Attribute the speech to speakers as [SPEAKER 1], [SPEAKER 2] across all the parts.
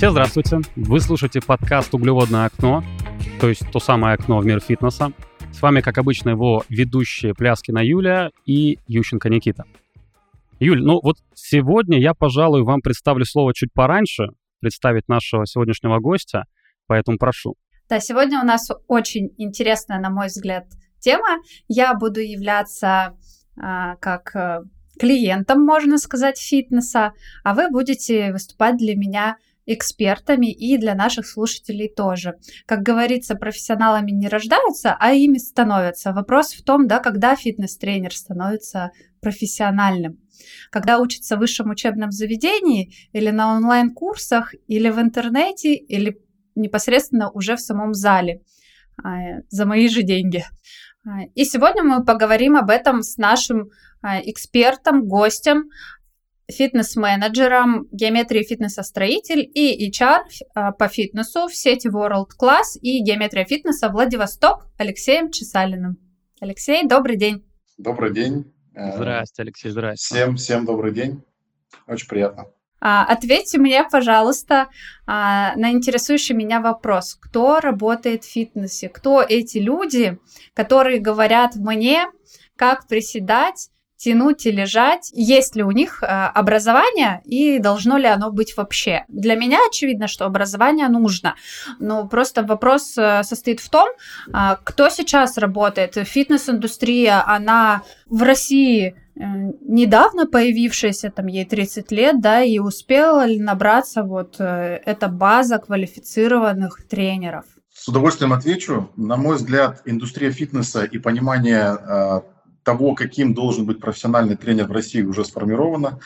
[SPEAKER 1] Всем здравствуйте. Вы слушаете подкаст «Углеводное окно», то есть то самое окно в мир фитнеса. С вами, как обычно, его ведущие Пляскина Юлия и Ющенко Никита. Юль, ну вот сегодня я, пожалуй, вам представлю слово чуть пораньше, представить нашего сегодняшнего гостя, поэтому прошу.
[SPEAKER 2] Да, сегодня у нас очень интересная, на мой взгляд, тема. Я буду являться а, как э, клиентом, можно сказать, фитнеса, а вы будете выступать для меня экспертами и для наших слушателей тоже. Как говорится, профессионалами не рождаются, а ими становятся. Вопрос в том, да, когда фитнес-тренер становится профессиональным. Когда учится в высшем учебном заведении или на онлайн-курсах, или в интернете, или непосредственно уже в самом зале а, за мои же деньги. А, и сегодня мы поговорим об этом с нашим а, экспертом, гостем, фитнес-менеджером, геометрии фитнеса-строитель и HR а, по фитнесу в сети World Class и геометрия фитнеса Владивосток Алексеем Чесалиным. Алексей, добрый день.
[SPEAKER 3] Добрый день.
[SPEAKER 1] Э, здрасте, Алексей, здрасте.
[SPEAKER 3] Всем, всем добрый день. Очень приятно.
[SPEAKER 2] А, ответьте мне, пожалуйста, а, на интересующий меня вопрос. Кто работает в фитнесе? Кто эти люди, которые говорят мне, как приседать, тянуть и лежать, есть ли у них э, образование и должно ли оно быть вообще. Для меня очевидно, что образование нужно, но просто вопрос э, состоит в том, э, кто сейчас работает. Фитнес-индустрия, она в России недавно появившаяся, там ей 30 лет, да, и успела ли набраться вот эта база квалифицированных тренеров?
[SPEAKER 3] С удовольствием отвечу. На мой взгляд, индустрия фитнеса и понимание того, каким должен быть профессиональный тренер в России, уже сформировано.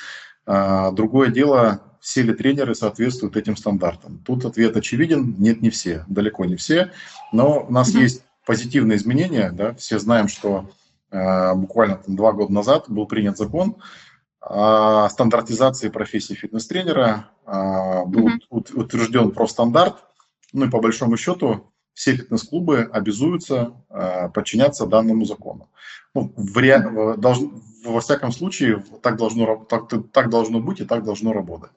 [SPEAKER 3] А, другое дело, все ли тренеры соответствуют этим стандартам. Тут ответ очевиден, нет, не все, далеко не все, но у нас mm-hmm. есть позитивные изменения, да, все знаем, что э, буквально там, два года назад был принят закон о стандартизации профессии фитнес-тренера, э, был mm-hmm. утвержден профстандарт, ну и по большому счету все фитнес-клубы обязуются э, подчиняться данному закону. Ну, в ре... должен... Во всяком случае, так должно, так, так должно быть и так должно работать.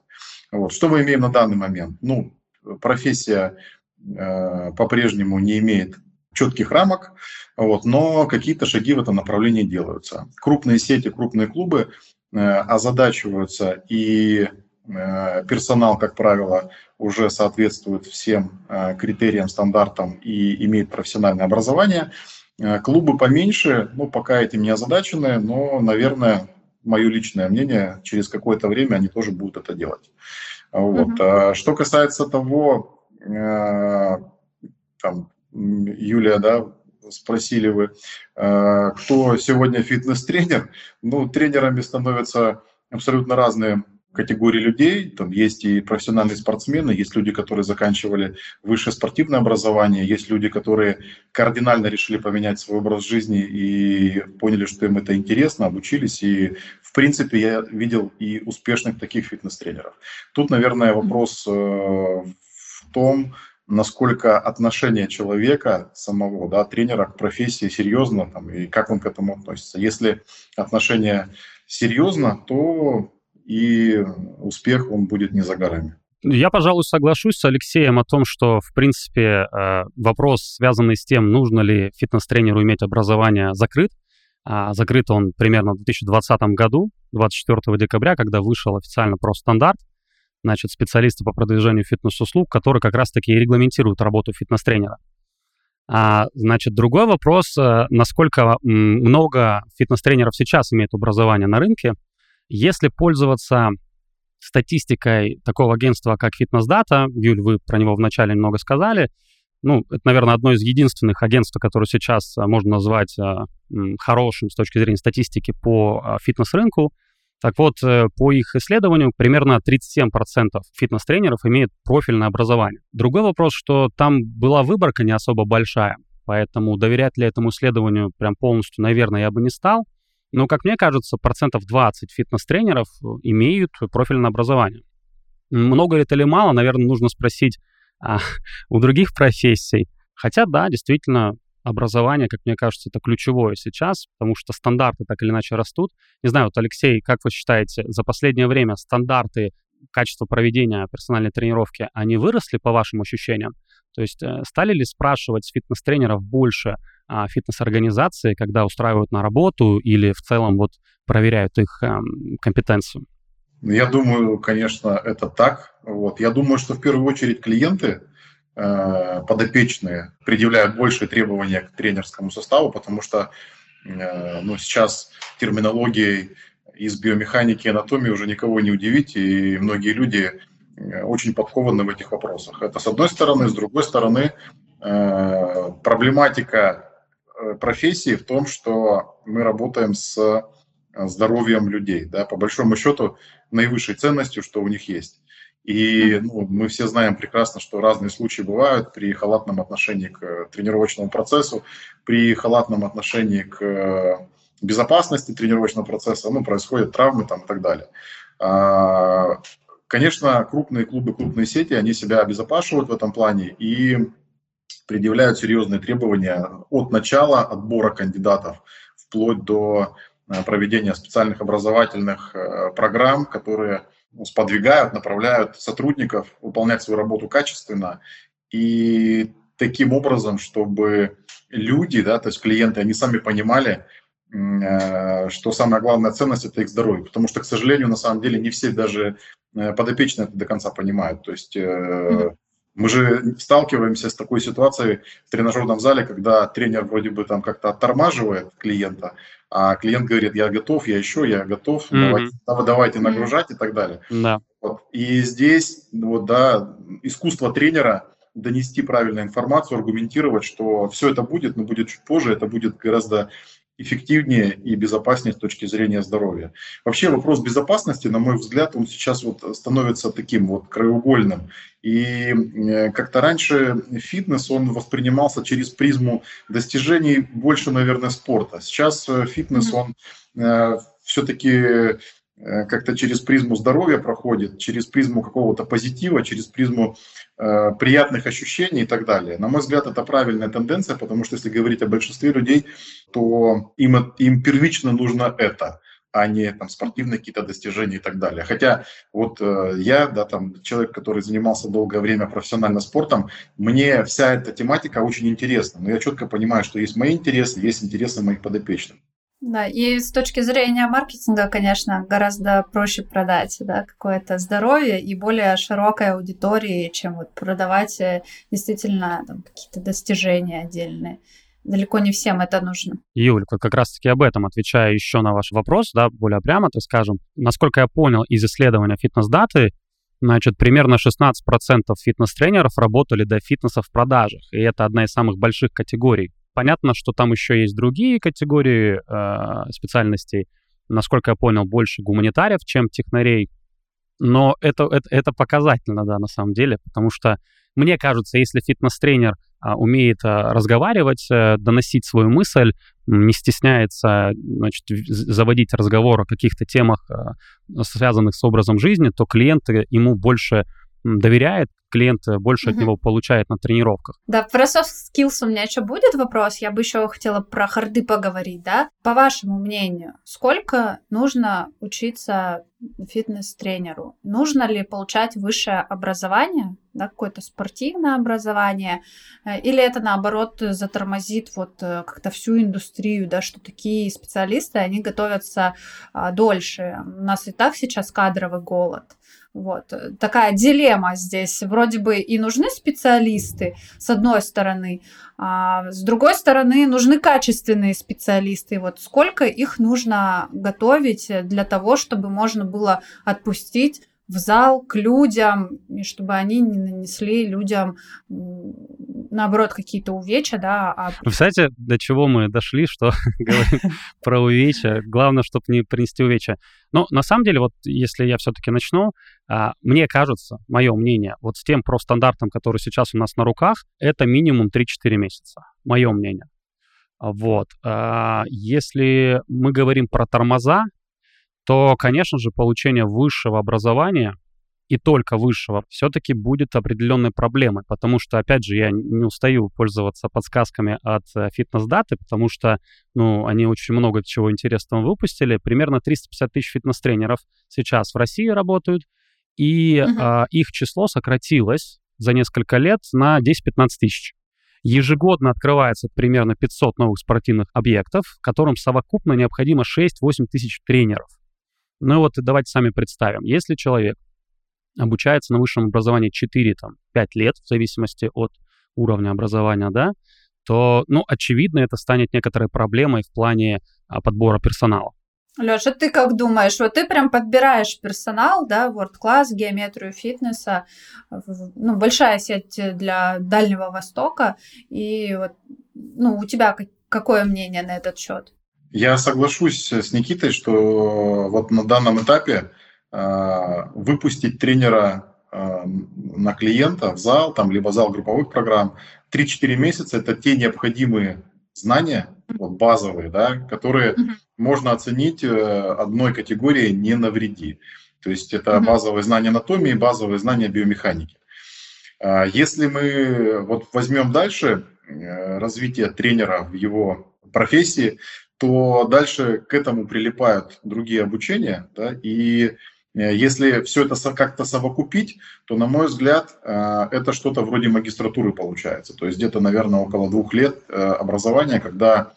[SPEAKER 3] Вот. Что мы имеем на данный момент? Ну, профессия э, по-прежнему не имеет четких рамок, вот, но какие-то шаги в этом направлении делаются. Крупные сети, крупные клубы э, озадачиваются и Э, персонал, как правило, уже соответствует всем э, критериям, стандартам и имеет профессиональное образование. Э, клубы поменьше, ну, пока этим не озадачены, но, наверное, мое личное мнение, через какое-то время они тоже будут это делать. Вот. Mm-hmm. Что касается того, там, Юлия, да, спросили вы, кто сегодня фитнес-тренер. Ну, тренерами становятся абсолютно разные категории людей. Там есть и профессиональные спортсмены, есть люди, которые заканчивали высшее спортивное образование, есть люди, которые кардинально решили поменять свой образ жизни и поняли, что им это интересно, обучились. И, в принципе, я видел и успешных таких фитнес-тренеров. Тут, наверное, вопрос э, в том, насколько отношение человека самого, да, тренера к профессии серьезно, там, и как он к этому относится. Если отношение серьезно, то и успех он будет не за горами.
[SPEAKER 1] Я, пожалуй, соглашусь с Алексеем о том, что, в принципе, э, вопрос, связанный с тем, нужно ли фитнес-тренеру иметь образование, закрыт. А, закрыт он примерно в 2020 году, 24 декабря, когда вышел официально профстандарт, значит, специалисты по продвижению фитнес-услуг, который как раз-таки и регламентирует работу фитнес-тренера. А, значит, другой вопрос, э, насколько много фитнес-тренеров сейчас имеют образование на рынке – если пользоваться статистикой такого агентства, как Fitness Data, Юль, вы про него вначале немного сказали, ну, это, наверное, одно из единственных агентств, которое сейчас а, можно назвать а, хорошим с точки зрения статистики по а, фитнес-рынку. Так вот, э, по их исследованию, примерно 37% фитнес-тренеров имеют профильное образование. Другой вопрос, что там была выборка не особо большая, поэтому доверять ли этому исследованию прям полностью, наверное, я бы не стал. Но, как мне кажется, процентов 20 фитнес-тренеров э, имеют профильное образование. Много ли это или мало, наверное, нужно спросить а, у других профессий. Хотя, да, действительно, образование, как мне кажется, это ключевое сейчас, потому что стандарты так или иначе растут. Не знаю, вот, Алексей, как вы считаете, за последнее время стандарты качество проведения персональной тренировки, они выросли по вашим ощущениям? То есть э, стали ли спрашивать фитнес-тренеров больше а, фитнес-организации, когда устраивают на работу или в целом вот проверяют их а, компетенцию?
[SPEAKER 3] Я думаю, конечно, это так. Вот. Я думаю, что в первую очередь клиенты э, подопечные предъявляют большие требования к тренерскому составу, потому что э, ну, сейчас терминологией из биомеханики и анатомии уже никого не удивить, и многие люди очень подкованы в этих вопросах. Это с одной стороны. С другой стороны, э, проблематика э, профессии в том, что мы работаем с здоровьем людей. Да, по большому счету, наивысшей ценностью, что у них есть. И ну, мы все знаем прекрасно, что разные случаи бывают при халатном отношении к тренировочному процессу, при халатном отношении к безопасности тренировочного процесса, ну, происходят травмы там и так далее. Конечно, крупные клубы, крупные сети, они себя обезопашивают в этом плане и предъявляют серьезные требования от начала отбора кандидатов вплоть до э, проведения специальных образовательных э, программ, которые сподвигают, направляют сотрудников выполнять свою работу качественно. И таким образом, чтобы люди, да, то есть клиенты, они сами понимали, что самая главная ценность – это их здоровье. Потому что, к сожалению, на самом деле не все даже э, подопечные это до конца понимают. То есть mm-hmm. мы же сталкиваемся с такой ситуацией в тренажерном зале, когда тренер вроде бы там как-то оттормаживает клиента, а клиент говорит, я готов, я еще, я готов, mm-hmm. давайте, давайте нагружать и так далее.
[SPEAKER 1] Да.
[SPEAKER 3] Вот. И здесь, вот, да, искусство тренера донести правильную информацию, аргументировать, что все это будет, но будет чуть позже, это будет гораздо эффективнее и безопаснее с точки зрения здоровья. Вообще вопрос безопасности, на мой взгляд, он сейчас вот становится таким вот краеугольным. И э, как-то раньше фитнес, он воспринимался через призму достижений больше, наверное, спорта. Сейчас э, фитнес, он э, все-таки как-то через призму здоровья проходит, через призму какого-то позитива, через призму э, приятных ощущений и так далее. На мой взгляд, это правильная тенденция, потому что если говорить о большинстве людей, то им, им первично нужно это а не там спортивные какие-то достижения и так далее. Хотя вот э, я, да, там человек, который занимался долгое время профессионально спортом, мне вся эта тематика очень интересна, но я четко понимаю, что есть мои интересы, есть интересы моих подопечных.
[SPEAKER 2] Да, и с точки зрения маркетинга, конечно, гораздо проще продать да, какое-то здоровье и более широкой аудитории, чем вот продавать э, действительно там, какие-то достижения отдельные. Далеко не всем это нужно.
[SPEAKER 1] Юль, как раз-таки об этом отвечая еще на ваш вопрос, да, более прямо, так скажем. Насколько я понял из исследования фитнес-даты, Значит, примерно 16% фитнес-тренеров работали до фитнеса в продажах, и это одна из самых больших категорий Понятно, что там еще есть другие категории э, специальностей. Насколько я понял, больше гуманитариев, чем технарей. Но это, это, это показательно, да, на самом деле, потому что мне кажется, если фитнес-тренер а, умеет а, разговаривать, а, доносить свою мысль, не стесняется значит, заводить разговор о каких-то темах, а, связанных с образом жизни, то клиент ему больше доверяет, клиент больше mm-hmm. от него получает на тренировках.
[SPEAKER 2] Да, про soft skills у меня еще будет вопрос. Я бы еще хотела про харды поговорить, да? По вашему мнению, сколько нужно учиться фитнес-тренеру? Нужно ли получать высшее образование, да, какое-то спортивное образование, э, или это наоборот затормозит вот э, как-то всю индустрию, да, что такие специалисты, они готовятся а, дольше. У нас и так сейчас кадровый голод. Вот такая дилемма здесь. Вроде бы и нужны специалисты, с одной стороны, а с другой стороны, нужны качественные специалисты. Вот сколько их нужно готовить для того, чтобы можно было отпустить в зал к людям, и чтобы они не нанесли людям, наоборот, какие-то увечья, да. А...
[SPEAKER 1] Вы знаете, до чего мы дошли, что говорим про увечья? Главное, чтобы не принести увечья. Но на самом деле, вот если я все-таки начну, а, мне кажется, мое мнение, вот с тем профстандартом, который сейчас у нас на руках, это минимум 3-4 месяца. Мое мнение. Вот. А, если мы говорим про тормоза, то, конечно же, получение высшего образования и только высшего все-таки будет определенной проблемой, потому что, опять же, я не устаю пользоваться подсказками от э, фитнес-даты, потому что, ну, они очень много чего интересного выпустили. Примерно 350 тысяч фитнес-тренеров сейчас в России работают, и угу. э, их число сократилось за несколько лет на 10-15 тысяч. Ежегодно открывается примерно 500 новых спортивных объектов, которым совокупно необходимо 6-8 тысяч тренеров. Ну вот давайте сами представим. Если человек обучается на высшем образовании 4-5 лет, в зависимости от уровня образования, да, то, ну, очевидно, это станет некоторой проблемой в плане а, подбора персонала.
[SPEAKER 2] Леша, ты как думаешь? Вот ты прям подбираешь персонал, да, World Class, геометрию фитнеса, ну, большая сеть для Дальнего Востока, и вот, ну, у тебя какое мнение на этот счет?
[SPEAKER 3] Я соглашусь с Никитой, что вот на данном этапе э, выпустить тренера э, на клиента в зал, там, либо зал групповых программ, 3-4 месяца – это те необходимые знания, вот базовые, да, которые mm-hmm. можно оценить э, одной категорией не навреди. То есть это mm-hmm. базовые знания анатомии, базовые знания биомеханики. А если мы вот возьмем дальше э, развитие тренера в его профессии, то дальше к этому прилипают другие обучения, да, и Э, если все это как-то совокупить, то, на мой взгляд, э, это что-то вроде магистратуры получается. То есть где-то, наверное, около двух лет э, образования, когда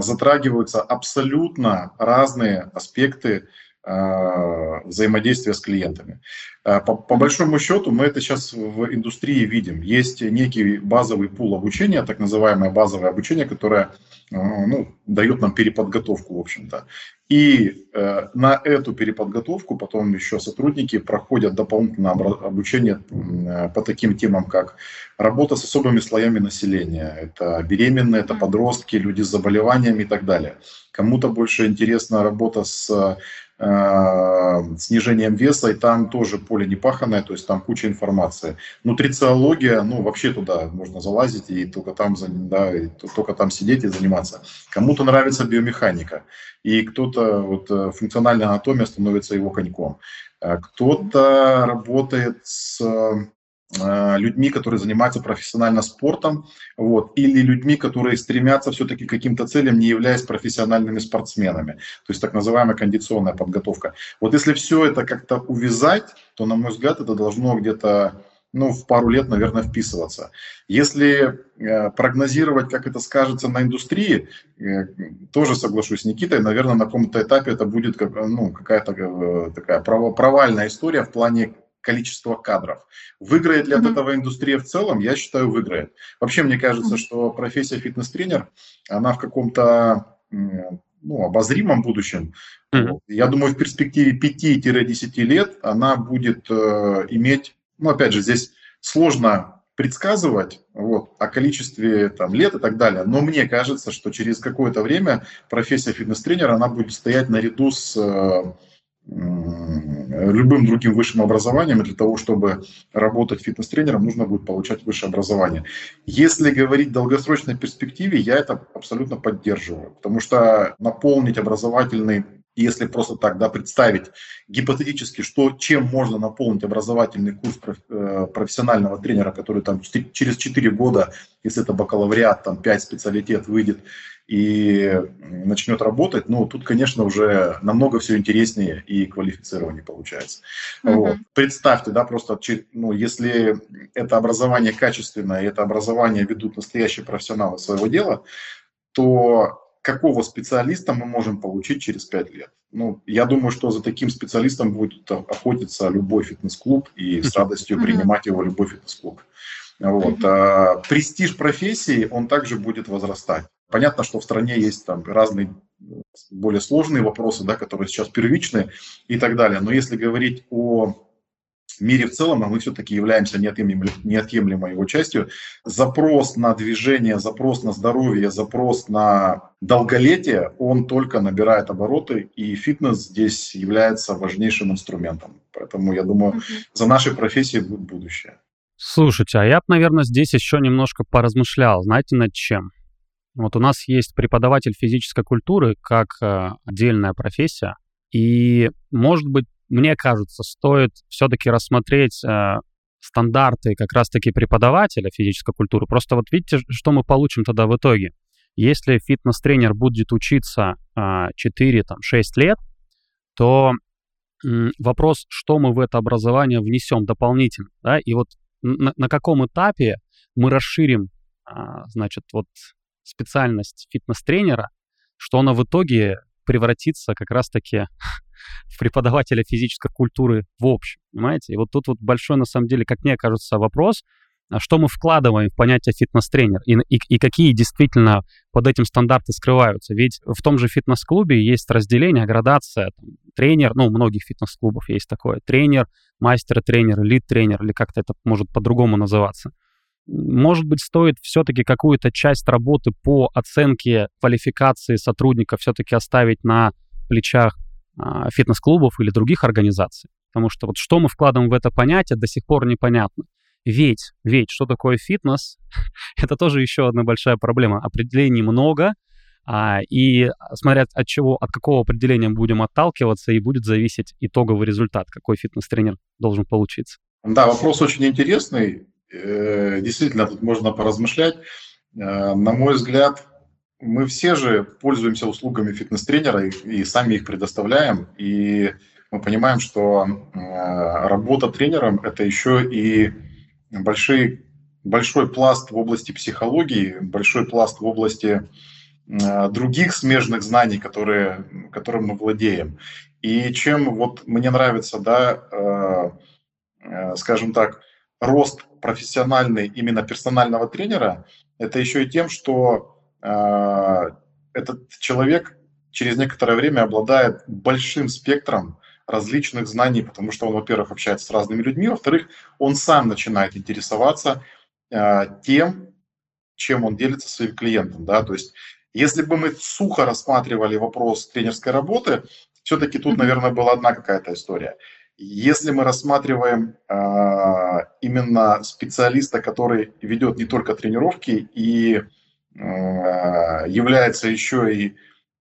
[SPEAKER 3] затрагиваются абсолютно разные аспекты взаимодействия с клиентами. По, по большому счету мы это сейчас в индустрии видим. Есть некий базовый пул обучения, так называемое базовое обучение, которое ну, дает нам переподготовку, в общем-то. И э, на эту переподготовку потом еще сотрудники проходят дополнительное обучение э, по таким темам, как работа с особыми слоями населения. Это беременные, это подростки, люди с заболеваниями и так далее. Кому-то больше интересна работа с Э, снижением веса, и там тоже поле непаханное, то есть там куча информации. Нутрициология, ну, вообще туда можно залазить и только там, да, и только там сидеть и заниматься. Кому-то нравится биомеханика, и кто-то, вот, э, функциональная анатомия становится его коньком. Э, кто-то работает с людьми, которые занимаются профессионально спортом, вот, или людьми, которые стремятся все-таки к каким-то целям, не являясь профессиональными спортсменами. То есть так называемая кондиционная подготовка. Вот если все это как-то увязать, то, на мой взгляд, это должно где-то ну, в пару лет, наверное, вписываться. Если э, прогнозировать, как это скажется на индустрии, э, тоже соглашусь с Никитой, наверное, на каком-то этапе это будет ну, какая-то э, такая провальная история в плане количество кадров. Выиграет ли mm-hmm. от этого индустрия в целом? Я считаю, выиграет. Вообще, мне кажется, mm-hmm. что профессия фитнес-тренер, она в каком-то ну, обозримом будущем, mm-hmm. я думаю, в перспективе 5-10 лет она будет э, иметь, ну, опять же, здесь сложно предсказывать вот, о количестве там, лет и так далее. Но мне кажется, что через какое-то время профессия фитнес-тренера, она будет стоять наряду с э, любым другим высшим образованием, для того, чтобы работать фитнес-тренером, нужно будет получать высшее образование. Если говорить в долгосрочной перспективе, я это абсолютно поддерживаю, потому что наполнить образовательный если просто так да, представить гипотетически, что, чем можно наполнить образовательный курс э, профессионального тренера, который там через 4 года, если это бакалавриат, там 5 специалитет выйдет, и начнет работать, ну, тут, конечно, уже намного все интереснее и квалифицированнее получается. Mm-hmm. Вот. Представьте, да, просто, ну, если это образование качественное, и это образование ведут настоящие профессионалы своего дела, то какого специалиста мы можем получить через 5 лет? Ну, я думаю, что за таким специалистом будет охотиться любой фитнес-клуб и с радостью принимать его любой фитнес-клуб. Вот. А престиж профессии, он также будет возрастать. Понятно, что в стране есть там разные более сложные вопросы, да, которые сейчас первичны и так далее. Но если говорить о мире в целом, а мы все-таки являемся неотъемлемой, неотъемлемой его частью, запрос на движение, запрос на здоровье, запрос на долголетие, он только набирает обороты, и фитнес здесь является важнейшим инструментом. Поэтому я думаю, за нашей профессией будет будущее.
[SPEAKER 1] Слушайте, а я бы, наверное, здесь еще немножко поразмышлял. Знаете, над чем? Вот у нас есть преподаватель физической культуры как э, отдельная профессия, и, может быть, мне кажется, стоит все-таки рассмотреть э, стандарты как раз-таки преподавателя физической культуры. Просто вот видите, что мы получим тогда в итоге. Если фитнес-тренер будет учиться э, 4-6 лет, то вопрос, что мы в это образование внесем дополнительно, да, и вот на, на каком этапе мы расширим, а, значит, вот специальность фитнес-тренера, что она в итоге превратится как раз-таки в преподавателя физической культуры в общем, понимаете? И вот тут вот большой, на самом деле, как мне кажется, вопрос, а что мы вкладываем в понятие фитнес-тренер и, и, и какие действительно под этим стандарты скрываются. Ведь в том же фитнес-клубе есть разделение, градация, там, тренер, ну, у многих фитнес-клубов есть такое, тренер, мастер-тренер, лид-тренер, или как-то это может по-другому называться. Может быть, стоит все-таки какую-то часть работы по оценке квалификации сотрудников все-таки оставить на плечах а, фитнес-клубов или других организаций. Потому что вот что мы вкладываем в это понятие, до сих пор непонятно. Ведь, ведь, что такое фитнес, это тоже еще одна большая проблема. Определений много, а, и смотря от чего, от какого определения будем отталкиваться, и будет зависеть итоговый результат, какой фитнес-тренер должен получиться.
[SPEAKER 3] Да, вопрос очень интересный. Э, действительно, тут можно поразмышлять. Э, на мой взгляд, мы все же пользуемся услугами фитнес-тренера и, и сами их предоставляем. И мы понимаем, что э, работа тренером – это еще и большой, большой пласт в области психологии, большой пласт в области других смежных знаний, которые, которым мы владеем. И чем вот мне нравится, да, скажем так, рост профессиональный именно персонального тренера, это еще и тем, что э, этот человек через некоторое время обладает большим спектром различных знаний, потому что он, во-первых, общается с разными людьми, во-вторых, он сам начинает интересоваться э, тем, чем он делится своим клиентом. Да? То есть, если бы мы сухо рассматривали вопрос тренерской работы, все-таки тут, наверное, была одна какая-то история – если мы рассматриваем э, именно специалиста, который ведет не только тренировки и э, является еще и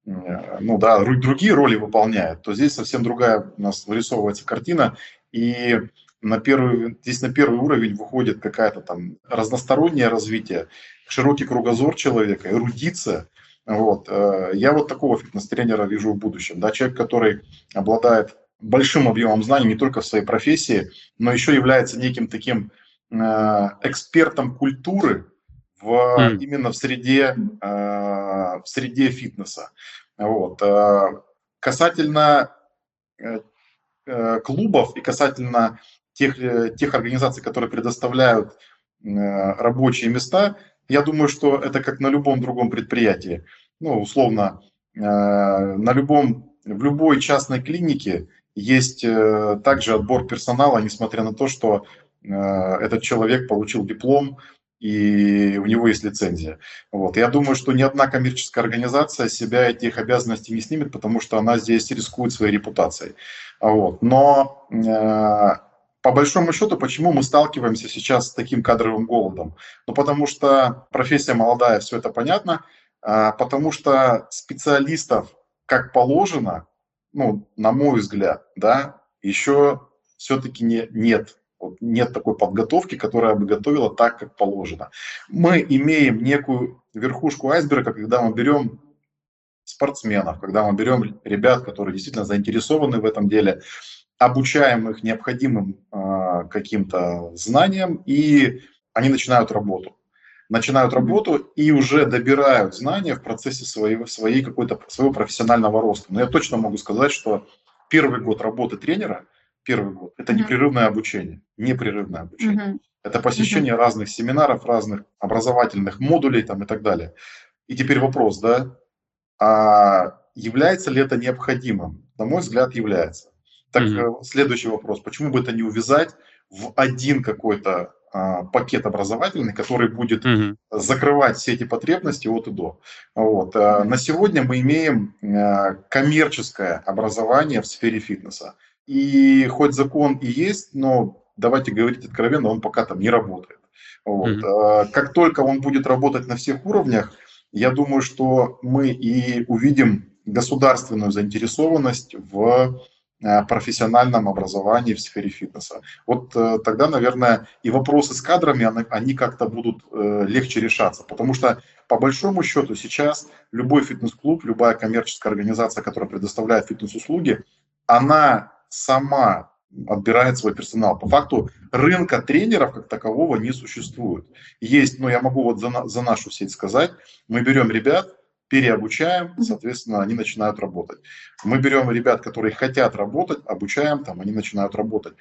[SPEAKER 3] э, ну да, другие роли выполняет, то здесь совсем другая у нас вырисовывается картина. И на первый, здесь на первый уровень выходит какая-то там разностороннее развитие, широкий кругозор человека, эрудиция. Вот. Я вот такого фитнес-тренера вижу в будущем. Да? Человек, который обладает большим объемом знаний не только в своей профессии, но еще является неким таким э, экспертом культуры в, mm. именно в среде, э, в среде фитнеса. Вот. Э, касательно э, э, клубов и касательно тех, э, тех организаций, которые предоставляют э, рабочие места, я думаю, что это как на любом другом предприятии. Ну, условно, э, на любом, в любой частной клинике есть э, также отбор персонала, несмотря на то, что э, этот человек получил диплом и у него есть лицензия. Вот. Я думаю, что ни одна коммерческая организация себя этих обязанностей не снимет, потому что она здесь рискует своей репутацией. Вот. Но э, по большому счету, почему мы сталкиваемся сейчас с таким кадровым голодом? Ну, потому что профессия молодая, все это понятно, э, потому что специалистов, как положено, ну, на мой взгляд, да, еще все-таки не, нет. Вот нет такой подготовки, которая бы готовила так, как положено. Мы имеем некую верхушку айсберга, когда мы берем спортсменов, когда мы берем ребят, которые действительно заинтересованы в этом деле, обучаем их необходимым э, каким-то знаниям, и они начинают работу начинают работу и уже добирают знания в процессе своего, своей какой-то, своего профессионального роста. Но я точно могу сказать, что первый год работы тренера, первый год, это непрерывное обучение, непрерывное обучение. Это посещение разных семинаров, разных образовательных модулей там, и так далее. И теперь вопрос, да, а является ли это необходимым? На мой взгляд, является. Так, mm-hmm. следующий вопрос. Почему бы это не увязать в один какой-то пакет образовательный, который будет угу. закрывать все эти потребности от и до. Вот. А, на сегодня мы имеем а, коммерческое образование в сфере фитнеса. И хоть закон и есть, но давайте говорить откровенно, он пока там не работает. Вот. Угу. Как только он будет работать на всех уровнях, я думаю, что мы и увидим государственную заинтересованность в Э, профессиональном образовании в сфере фитнеса. Вот э, тогда, наверное, и вопросы с кадрами, они как-то будут э, легче решаться, потому что по большому счету сейчас любой фитнес-клуб, любая коммерческая организация, которая предоставляет фитнес-услуги, она сама отбирает свой персонал. По факту рынка тренеров как такового не существует. Есть, ну я могу вот за, за нашу сеть сказать, мы берем ребят, переобучаем, соответственно, они начинают работать. Мы берем ребят, которые хотят работать, обучаем, там они начинают работать.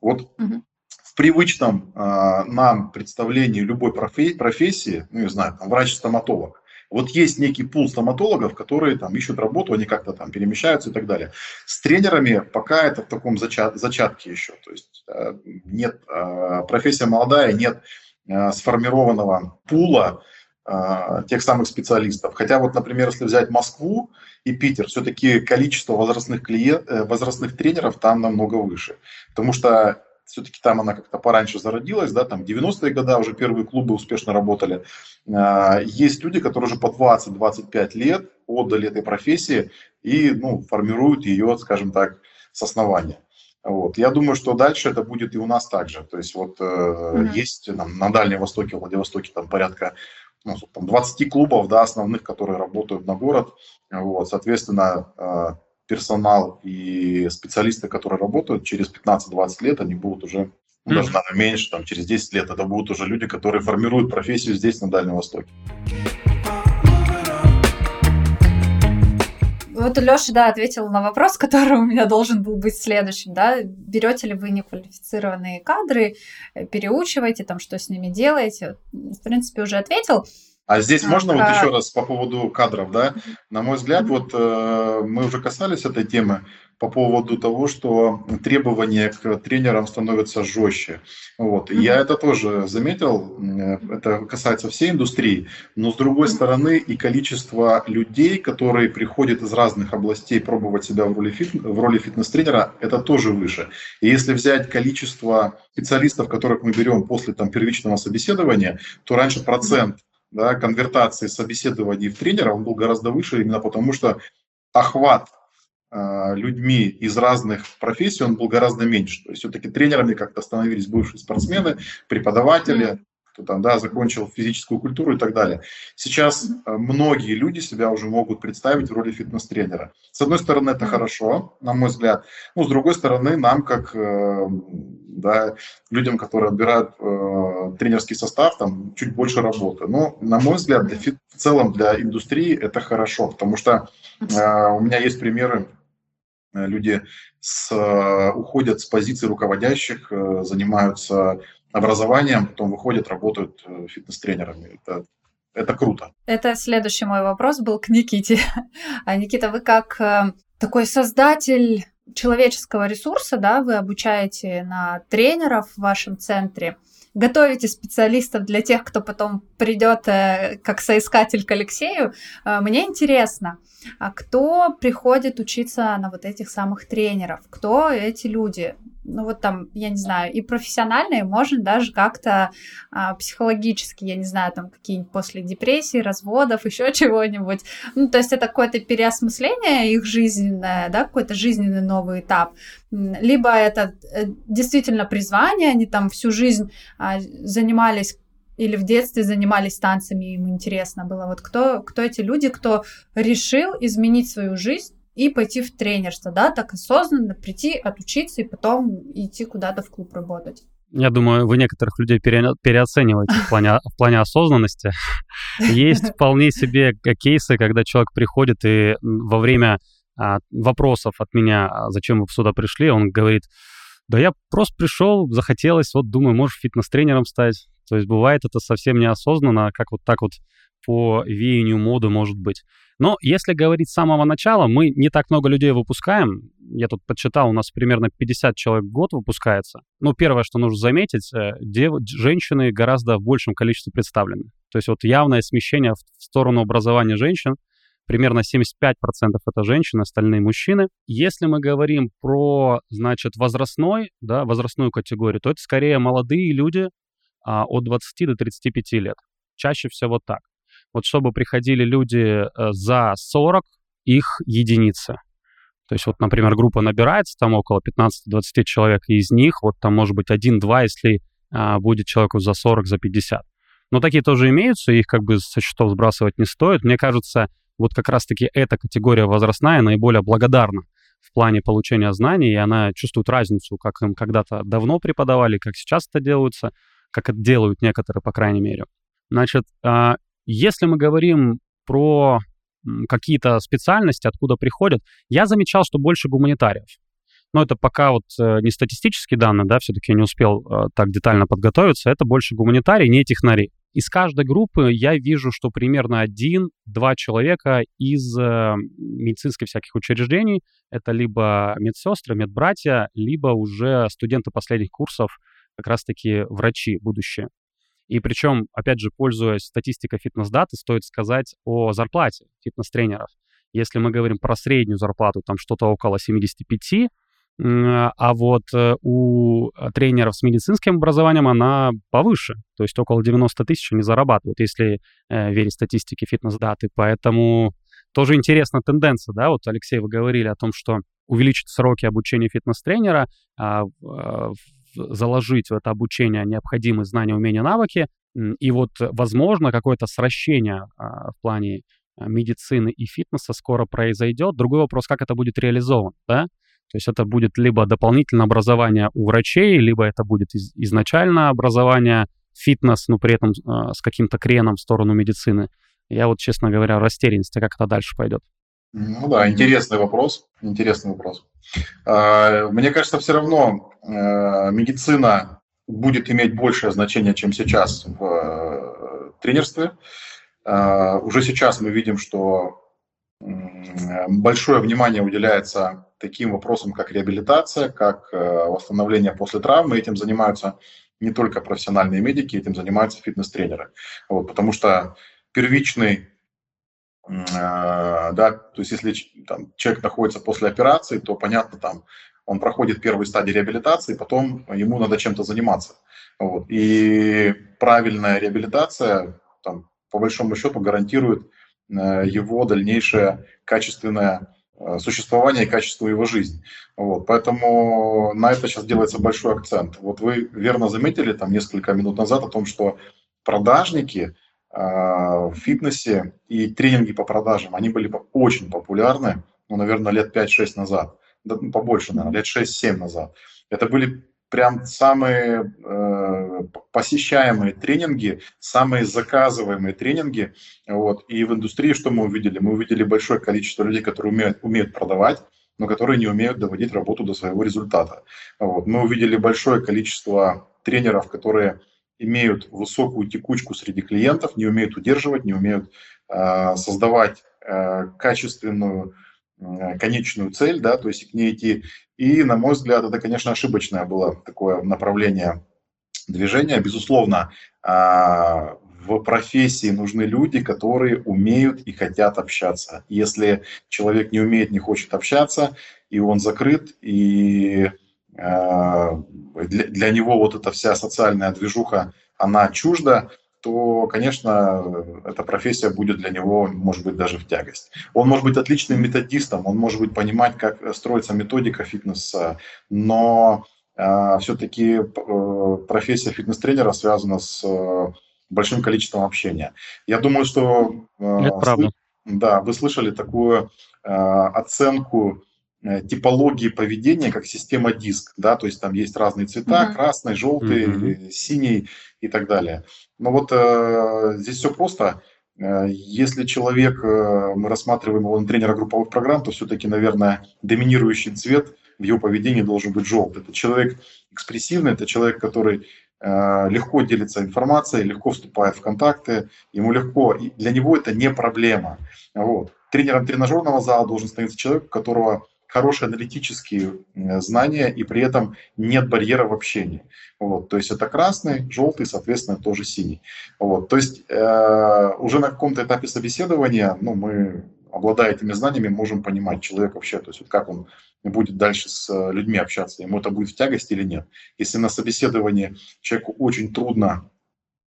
[SPEAKER 3] Вот угу. в привычном э, нам представлении любой профессии, ну не знаю, там врач-стоматолог, вот есть некий пул стоматологов, которые там ищут работу, они как-то там перемещаются и так далее. С тренерами пока это в таком зачат, зачатке еще. То есть э, нет, э, профессия молодая, нет э, сформированного пула тех самых специалистов. Хотя вот, например, если взять Москву и Питер, все-таки количество возрастных, клиент, возрастных тренеров там намного выше. Потому что все-таки там она как-то пораньше зародилась, да, там 90-е годы уже первые клубы успешно работали. А, есть люди, которые уже по 20-25 лет отдали этой профессии и ну, формируют ее, скажем так, с основания. Вот. Я думаю, что дальше это будет и у нас также. То есть вот mm-hmm. есть там, на Дальнем Востоке, Владивостоке там порядка ну, там, 20 клубов да, основных, которые работают на город. Вот. Соответственно, а, персонал и специалисты, которые работают, через 15-20 лет они будут уже, ну, даже, наверное, меньше, там, через 10 лет, это будут уже люди, которые формируют профессию здесь, на Дальнем Востоке.
[SPEAKER 2] Вот Леша, да, ответил на вопрос, который у меня должен был быть следующим, да, берете ли вы неквалифицированные кадры, э, переучиваете, там, что с ними делаете, в принципе, уже ответил.
[SPEAKER 3] А здесь а, можно а... вот еще раз по поводу кадров, да? На мой взгляд, вот э, мы уже касались этой темы по поводу того, что требования к тренерам становятся жестче. Вот. Mm-hmm. Я это тоже заметил, это касается всей индустрии, но с другой стороны и количество людей, которые приходят из разных областей пробовать себя в роли, фит, в роли фитнес-тренера, это тоже выше. И если взять количество специалистов, которых мы берем после там, первичного собеседования, то раньше процент да, конвертации собеседований в тренера, он был гораздо выше именно потому, что охват э, людьми из разных профессий, он был гораздо меньше. То есть все-таки тренерами как-то становились бывшие спортсмены, преподаватели, кто там, да, закончил физическую культуру и так далее. Сейчас э, многие люди себя уже могут представить в роли фитнес-тренера. С одной стороны, это хорошо, на мой взгляд. Ну, с другой стороны, нам, как э, да, людям, которые отбирают э, тренерский состав, там чуть больше работы. Но, на мой взгляд, для в целом для индустрии это хорошо, потому что э, у меня есть примеры люди с, уходят с позиций руководящих, занимаются образованием, потом выходят, работают э, фитнес-тренерами. Это, это круто.
[SPEAKER 2] Это следующий мой вопрос был к Никите. А Никита, вы как э, такой создатель человеческого ресурса, да, вы обучаете на тренеров в вашем центре, готовите специалистов для тех, кто потом придет э, как соискатель к Алексею. Мне интересно, а кто приходит учиться на вот этих самых тренеров? Кто эти люди? Ну вот там, я не знаю, и профессионально, и можно даже как-то а, психологически, я не знаю, там какие-нибудь после депрессии, разводов, еще чего-нибудь. Ну, то есть это какое-то переосмысление их жизненное, да, какой-то жизненный новый этап. Либо это э, действительно призвание, они там всю жизнь а, занимались или в детстве занимались танцами, им интересно было. Вот кто, кто эти люди, кто решил изменить свою жизнь и пойти в тренерство, да, так осознанно прийти, отучиться и потом идти куда-то в клуб работать.
[SPEAKER 1] Я думаю, вы некоторых людей пере, переоцениваете в плане, в плане осознанности. Есть вполне себе кейсы, когда человек приходит и во время а, вопросов от меня, а зачем вы сюда пришли, он говорит, да я просто пришел, захотелось, вот думаю, можешь фитнес-тренером стать. То есть бывает это совсем неосознанно, как вот так вот по веянию моды может быть. Но если говорить с самого начала, мы не так много людей выпускаем. Я тут подсчитал, у нас примерно 50 человек в год выпускается. Ну, первое, что нужно заметить, э, дев... женщины гораздо в большем количестве представлены. То есть вот явное смещение в сторону образования женщин. Примерно 75% это женщины, остальные мужчины. Если мы говорим про, значит, возрастной, да, возрастную категорию, то это скорее молодые люди а, от 20 до 35 лет. Чаще всего так. Вот чтобы приходили люди э, за 40, их единицы. То есть вот, например, группа набирается, там около 15-20 человек, и из них вот там может быть один-два, если а, будет человеку за 40, за 50. Но такие тоже имеются, их как бы со счетов сбрасывать не стоит. Мне кажется, вот как раз-таки эта категория возрастная наиболее благодарна в плане получения знаний, и она чувствует разницу, как им когда-то давно преподавали, как сейчас это делается, как это делают некоторые, по крайней мере. Значит, а, если мы говорим про какие-то специальности, откуда приходят, я замечал, что больше гуманитариев. Но это пока вот э, не статистические данные, да, все-таки я не успел э, так детально подготовиться, это больше гуманитарии, не технари. Из каждой группы я вижу, что примерно один-два человека из э, медицинских всяких учреждений, это либо медсестры, медбратья, либо уже студенты последних курсов, как раз-таки врачи будущие. И причем, опять же, пользуясь статистикой фитнес-даты, стоит сказать о зарплате фитнес-тренеров. Если мы говорим про среднюю зарплату, там что-то около 75, а вот э, у тренеров с медицинским образованием она повыше, то есть около 90 тысяч они зарабатывают, если э, верить статистике фитнес-даты. Поэтому тоже интересная тенденция, да, вот, Алексей, вы говорили о том, что увеличить сроки обучения фитнес-тренера, а, а, заложить в это обучение необходимые знания, умения, навыки, и вот, возможно, какое-то сращение а, в плане медицины и фитнеса скоро произойдет. Другой вопрос, как это будет реализовано, да? То есть это будет либо дополнительное образование у врачей, либо это будет из, изначально образование фитнес, но при этом э, с каким-то креном в сторону медицины. Я вот, честно говоря, в растерянности, как это дальше пойдет.
[SPEAKER 3] Ну да, интересный вопрос. Интересный вопрос. А, мне кажется, все равно э, медицина будет иметь большее значение, чем сейчас в э, тренерстве. А, уже сейчас мы видим, что большое внимание уделяется таким вопросам, как реабилитация, как э, восстановление после травмы. Этим занимаются не только профессиональные медики, этим занимаются фитнес-тренеры. Вот, потому что первичный а, да, то есть если там, человек находится после операции, то понятно, там он проходит первые стадии реабилитации, потом ему надо чем-то заниматься. Вот. И правильная реабилитация, там, по большому счету, гарантирует э, его дальнейшее качественное э, существование и качество его жизни. Вот. Поэтому на это сейчас делается большой акцент. Вот вы верно заметили там несколько минут назад о том, что продажники – а, в фитнесе и тренинги по продажам, они были очень популярны, ну, наверное, лет 5-6 назад, да, ну, побольше, наверное, лет 6-7 назад. Это были прям самые э, посещаемые тренинги, самые заказываемые тренинги. Вот. И в индустрии что мы увидели? Мы увидели большое количество людей, которые умеют, умеют продавать, но которые не умеют доводить работу до своего результата. Вот. Мы увидели большое количество тренеров, которые имеют высокую текучку среди клиентов, не умеют удерживать, не умеют э, создавать э, качественную э, конечную цель, да, то есть к ней идти. И, на мой взгляд, это, конечно, ошибочное было такое направление движения. Безусловно, э, в профессии нужны люди, которые умеют и хотят общаться. Если человек не умеет, не хочет общаться, и он закрыт, и для, для него вот эта вся социальная движуха, она чужда, то, конечно, эта профессия будет для него, может быть, даже в тягость. Он может быть отличным методистом, он может быть понимать, как строится методика фитнеса, но э, все-таки э, профессия фитнес-тренера связана с э, большим количеством общения. Я думаю, что...
[SPEAKER 1] Э, Это правда.
[SPEAKER 3] Да, вы слышали такую э, оценку типологии поведения, как система диск, да, то есть там есть разные цвета, uh-huh. красный, желтый, uh-huh. синий и так далее. Но вот э, здесь все просто. Э, если человек, э, мы рассматриваем его на тренера групповых программ, то все-таки, наверное, доминирующий цвет в его поведении должен быть желтый. Это человек экспрессивный, это человек, который э, легко делится информацией, легко вступает в контакты, ему легко, и для него это не проблема. Вот. Тренером тренажерного зала должен становиться человек, у которого хорошие аналитические знания, и при этом нет барьера в общении. Вот, то есть это красный, желтый, соответственно, тоже синий. Вот, то есть э, уже на каком-то этапе собеседования ну, мы, обладая этими знаниями, можем понимать человека вообще, то есть вот как он будет дальше с людьми общаться, ему это будет в тягость или нет. Если на собеседовании человеку очень трудно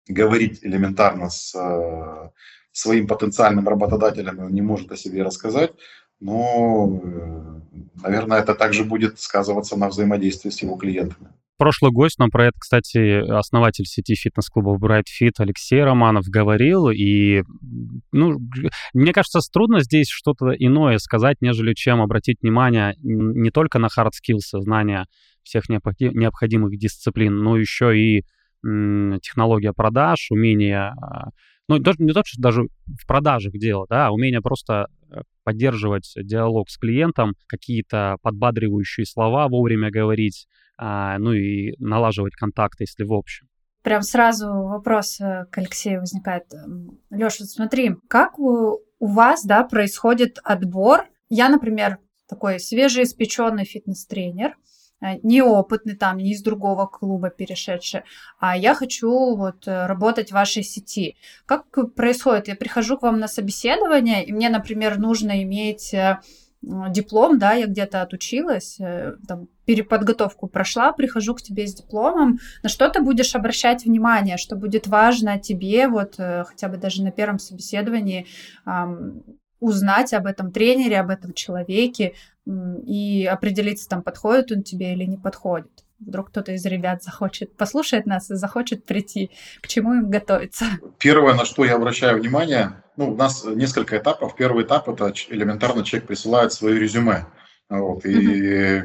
[SPEAKER 3] говорить элементарно с э, своим потенциальным работодателем, он не может о себе рассказать, но, э, наверное, это также будет сказываться на взаимодействии с его клиентами.
[SPEAKER 1] Прошлый гость нам про это, кстати, основатель сети фитнес-клубов Bright Fit Алексей Романов говорил, и, ну, мне кажется, трудно здесь что-то иное сказать, нежели чем обратить внимание не только на hard skills, знания всех необходимых дисциплин, но еще и технология продаж, умение а, ну, даже, не то, что даже в продажах дело, да, а умение просто э, поддерживать диалог с клиентом, какие-то подбадривающие слова вовремя говорить, а, ну и налаживать контакты, если в общем.
[SPEAKER 2] Прям сразу вопрос э, к Алексею возникает. Леша, смотри, как у, у вас, да, происходит отбор? Я, например, такой свежеиспеченный фитнес-тренер, неопытный там, не из другого клуба перешедший, а я хочу вот э, работать в вашей сети. Как происходит? Я прихожу к вам на собеседование, и мне, например, нужно иметь э, диплом, да, я где-то отучилась, там, переподготовку прошла, прихожу к тебе с дипломом, на что ты будешь обращать внимание, что будет важно тебе, вот хотя бы даже на первом собеседовании, узнать об этом тренере, об этом человеке и определиться, там, подходит он тебе или не подходит. Вдруг кто-то из ребят захочет послушать нас и захочет прийти, к чему им готовиться.
[SPEAKER 3] Первое, на что я обращаю внимание, ну, у нас несколько этапов. Первый этап – это элементарно человек присылает свое резюме. Вот, и, э,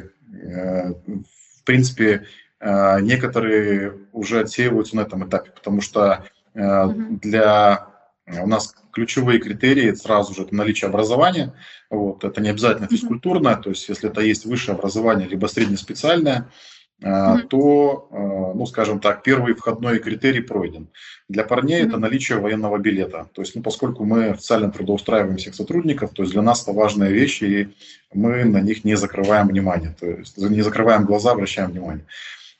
[SPEAKER 3] в принципе, э, некоторые уже отсеиваются на этом этапе, потому что э, для у нас ключевые критерии сразу же это наличие образования. Вот, это не обязательно физкультурное, то есть если это есть высшее образование либо среднеспециальное, mm-hmm. то, э, ну, скажем так, первый входной критерий пройден. Для парней mm-hmm. это наличие военного билета. То есть, ну, поскольку мы официально трудоустраиваем всех сотрудников, то есть для нас это важная вещь, и мы на них не закрываем внимание, то есть не закрываем глаза, обращаем внимание.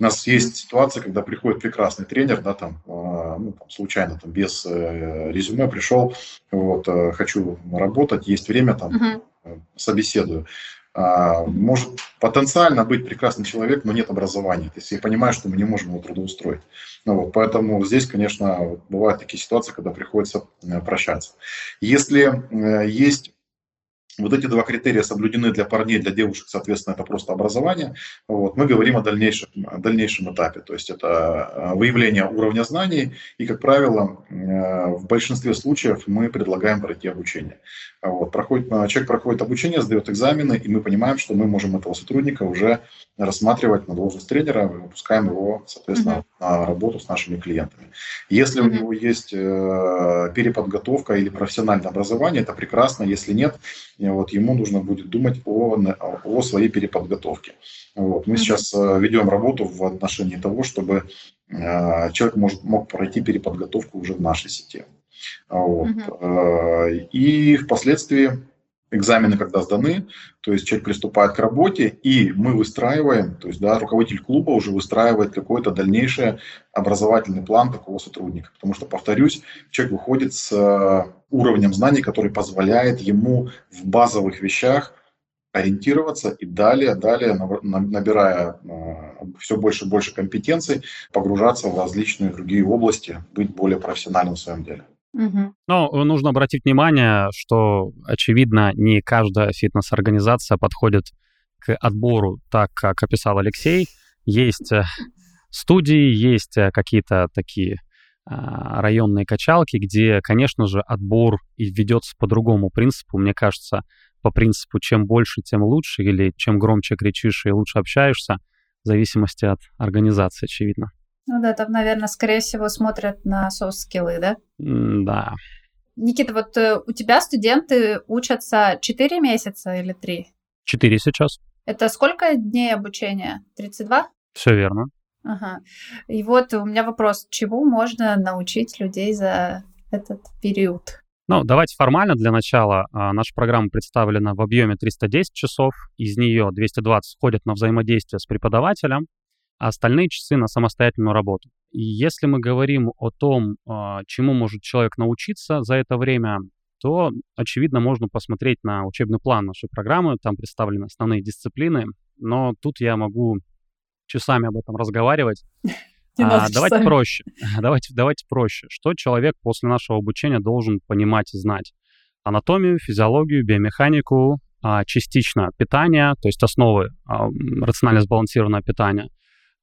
[SPEAKER 3] У нас есть ситуация, когда приходит прекрасный тренер, да, там, а, ну, там случайно, там, без э, резюме пришел, вот, э, хочу работать, есть время, там, uh-huh. собеседую. А, может потенциально быть прекрасный человек, но нет образования. То есть я понимаю, что мы не можем его трудоустроить. Ну, вот, поэтому здесь, конечно, бывают такие ситуации, когда приходится прощаться. Если есть вот эти два критерия соблюдены для парней, для девушек, соответственно, это просто образование. Вот. Мы говорим о дальнейшем, о дальнейшем этапе, то есть это э, выявление уровня знаний, и, как правило, э, в большинстве случаев мы предлагаем пройти обучение. Вот. Проходит, э, человек проходит обучение, сдает экзамены, и мы понимаем, что мы можем этого сотрудника уже рассматривать на должность тренера, и выпускаем его, соответственно, uh-huh. на работу с нашими клиентами. Если uh-huh. у него есть переподготовка или профессиональное образование, это прекрасно. Если нет, вот, ему нужно будет думать о, о своей переподготовке. Вот. Мы сейчас э, ведем работу в отношении того, чтобы э, человек может, мог пройти переподготовку уже в нашей сети. Вот. Uh-huh. И впоследствии экзамены, когда сданы, то есть человек приступает к работе, и мы выстраиваем, то есть да, руководитель клуба уже выстраивает какой-то дальнейший образовательный план такого сотрудника. Потому что, повторюсь, человек выходит с э, уровнем знаний, который позволяет ему в базовых вещах ориентироваться и далее, далее, набирая э, все больше и больше компетенций, погружаться в различные другие области, быть более профессиональным в своем деле.
[SPEAKER 1] Но нужно обратить внимание, что, очевидно, не каждая фитнес-организация подходит к отбору так, как описал Алексей. Есть э, студии, есть э, какие-то такие а, районные качалки, где, конечно же, отбор и ведется по другому принципу. Мне кажется, по принципу чем больше, тем лучше, или чем громче кричишь и лучше общаешься, в зависимости от организации, очевидно.
[SPEAKER 2] Ну да, там, наверное, скорее всего смотрят на софт-скиллы, да?
[SPEAKER 1] да.
[SPEAKER 2] Никита, вот э, у тебя студенты учатся 4 месяца или 3?
[SPEAKER 1] 4 сейчас.
[SPEAKER 2] Это сколько дней обучения? 32?
[SPEAKER 1] Все верно.
[SPEAKER 2] Ага. И вот у меня вопрос, чему можно научить людей за этот период?
[SPEAKER 1] Ну, давайте формально для начала. А, наша программа представлена в объеме 310 часов. Из нее 220 входят на взаимодействие с преподавателем, а остальные часы на самостоятельную работу. И если мы говорим о том, а, чему может человек научиться за это время, то, очевидно, можно посмотреть на учебный план нашей программы, там представлены основные дисциплины, но тут я могу часами об этом разговаривать. А, давайте проще. Давайте, давайте проще. Что человек после нашего обучения должен понимать и знать? Анатомию, физиологию, биомеханику, а, частично питание, то есть основы а, рационально сбалансированного питания,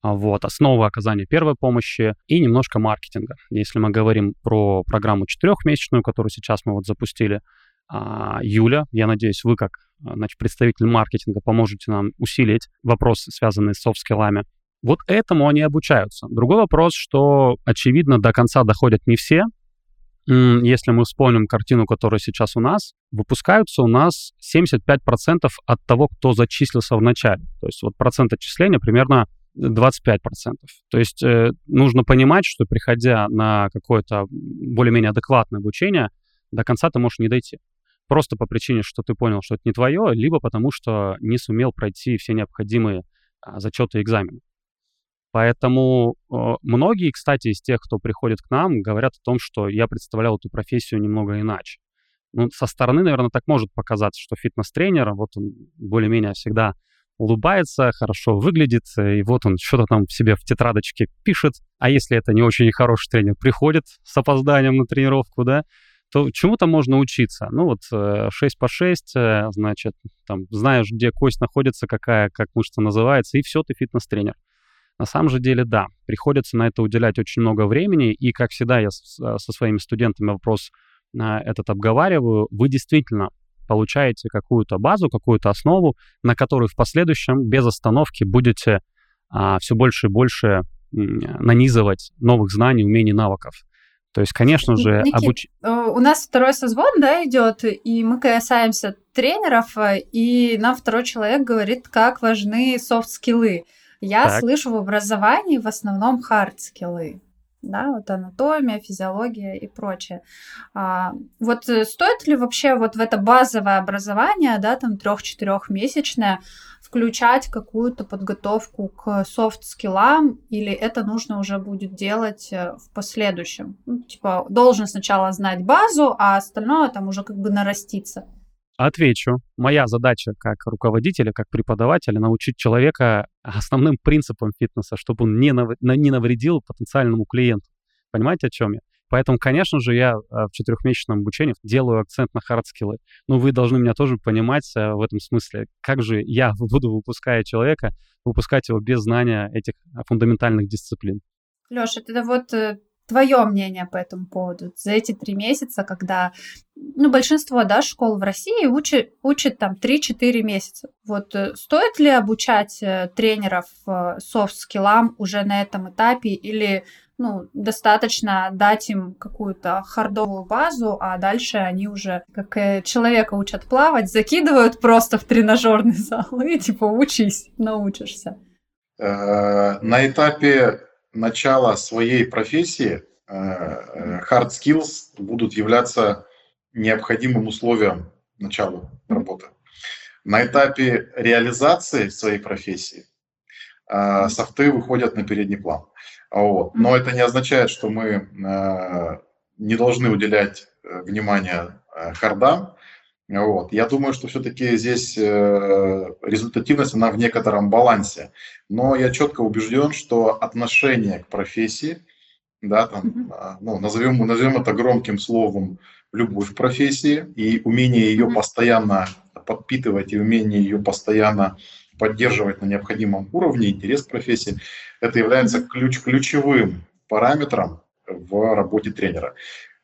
[SPEAKER 1] вот, основы оказания первой помощи и немножко маркетинга. Если мы говорим про программу четырехмесячную, которую сейчас мы вот запустили, а, Юля, я надеюсь, вы как значит, представитель маркетинга поможете нам усилить вопросы, связанные с софт-скиллами. Вот этому они обучаются. Другой вопрос, что, очевидно, до конца доходят не все. Если мы вспомним картину, которая сейчас у нас, выпускаются у нас 75% от того, кто зачислился в начале. То есть вот процент отчисления примерно 25%. То есть э, нужно понимать, что приходя на какое-то более-менее адекватное обучение, до конца ты можешь не дойти. Просто по причине, что ты понял, что это не твое, либо потому что не сумел пройти все необходимые а, зачеты и экзамены. Поэтому э, многие, кстати, из тех, кто приходит к нам, говорят о том, что я представлял эту профессию немного иначе. Ну, со стороны, наверное, так может показаться, что фитнес-тренер, вот он более-менее всегда улыбается, хорошо выглядит, и вот он что-то там себе в тетрадочке пишет. А если это не очень хороший тренер, приходит с опозданием на тренировку, да, то чему-то можно учиться. Ну вот 6 э, по 6, э, значит, там знаешь, где кость находится, какая, как мышца называется, и все, ты фитнес-тренер. На самом же деле, да, приходится на это уделять очень много времени, и, как всегда, я со своими студентами вопрос этот обговариваю, вы действительно получаете какую-то базу, какую-то основу, на которую в последующем без остановки будете а, все больше и больше нанизывать новых знаний, умений, навыков. То есть, конечно же,
[SPEAKER 2] Никит, обуч... Э, у нас второй созвон, да, идет, и мы касаемся тренеров, и нам второй человек говорит, как важны софт-скиллы. Я так. слышу в образовании в основном хард-скиллы да, вот анатомия, физиология и прочее. А, вот э, стоит ли вообще вот в это базовое образование, да, там трех-четырехмесячное, включать какую-то подготовку к софт-скиллам, или это нужно уже будет делать э, в последующем? Ну, типа, должен сначала знать базу, а остальное там уже как бы нараститься.
[SPEAKER 1] Отвечу. Моя задача как руководителя, как преподавателя научить человека основным принципам фитнеса, чтобы он не, нав... не навредил потенциальному клиенту. Понимаете, о чем я? Поэтому, конечно же, я а, в четырехмесячном обучении делаю акцент на хардскиллы. Но вы должны меня тоже понимать э, в этом смысле. Как же я буду, выпуская человека, выпускать его без знания этих фундаментальных дисциплин?
[SPEAKER 2] Леша, это вот э, твое мнение по этому поводу? За эти три месяца, когда ну, большинство да, школ в России учат, учат там 3-4 месяца. Вот э, стоит ли обучать э, тренеров софт-скиллам уже на этом этапе или ну, достаточно дать им какую-то хардовую базу, а дальше они уже, как э, человека учат плавать, закидывают просто в тренажерный зал и типа учись, научишься.
[SPEAKER 3] На этапе начала своей профессии э, э, hard skills будут являться необходимым условием начала работы. На этапе реализации своей профессии э, софты выходят на передний план. Вот. Но это не означает, что мы не должны уделять внимание хардам. Вот. Я думаю, что все-таки здесь э, результативность, она в некотором балансе. Но я четко убежден, что отношение к профессии, да, там, а, ну, назовем, назовем это громким словом, любовь к профессии и умение ее постоянно подпитывать и умение ее постоянно поддерживать на необходимом уровне, интерес к профессии, это является ключ, ключевым параметром в работе тренера.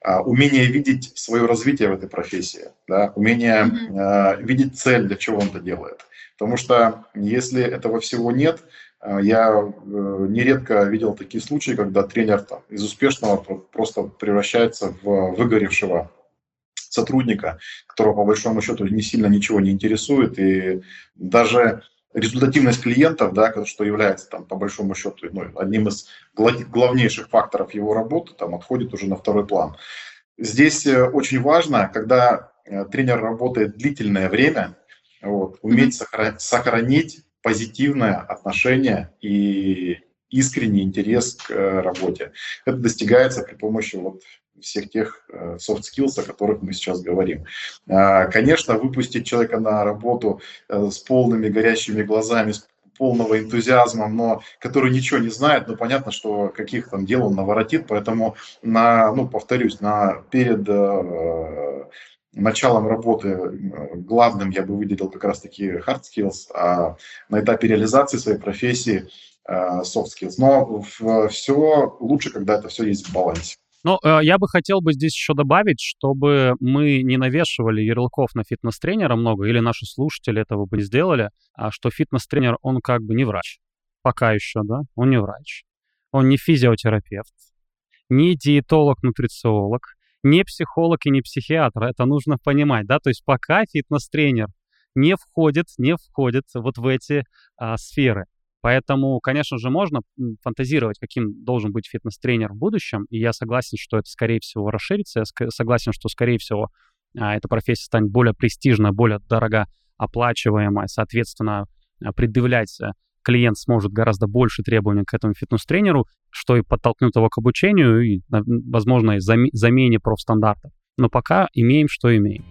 [SPEAKER 3] А, умение видеть свое развитие в этой профессии, да, умение mm-hmm. видеть цель, для чего он это делает. Потому что если этого всего нет, а, я э, нередко видел такие случаи, когда тренер там, из успешного просто превращается в выгоревшего сотрудника, которого по большому счету не сильно ничего не интересует, и даже результативность клиентов, да, что является там, по большому счету ну, одним из главнейших факторов его работы, там, отходит уже на второй план. Здесь э, очень важно, когда э, тренер работает длительное время, вот, уметь сохранить позитивное отношение и искренний интерес к э, работе. Это достигается при помощи вот всех тех э, soft skills, о которых мы сейчас говорим. А, конечно, выпустить человека на работу э, с полными горящими глазами, с полного энтузиазма, но который ничего не знает, ну понятно, что каких там дел он наворотит, поэтому на, ну повторюсь, на перед э, началом работы главным я бы выделил как раз таки hard skills, а на этапе реализации своей профессии soft skills. Но все лучше, когда это все есть в балансе.
[SPEAKER 1] Ну, я бы хотел бы здесь еще добавить, чтобы мы не навешивали ярлыков на фитнес-тренера много, или наши слушатели этого бы не сделали, а что фитнес-тренер, он как бы не врач. Пока еще, да, он не врач. Он не физиотерапевт, не диетолог-нутрициолог, не психолог и не психиатр. Это нужно понимать, да, то есть пока фитнес-тренер не входит, не входит вот в эти а, сферы. Поэтому, конечно же, можно фантазировать, каким должен быть фитнес-тренер в будущем, и я согласен, что это, скорее всего, расширится, я согласен, что, скорее всего, а, эта профессия станет более престижной, более дорого оплачиваемой, соответственно, а, предъявлять э, клиент сможет гораздо больше требований к этому фитнес-тренеру, что и подтолкнет его к обучению и, возможно, замене профстандартов. Но пока имеем, что имеем.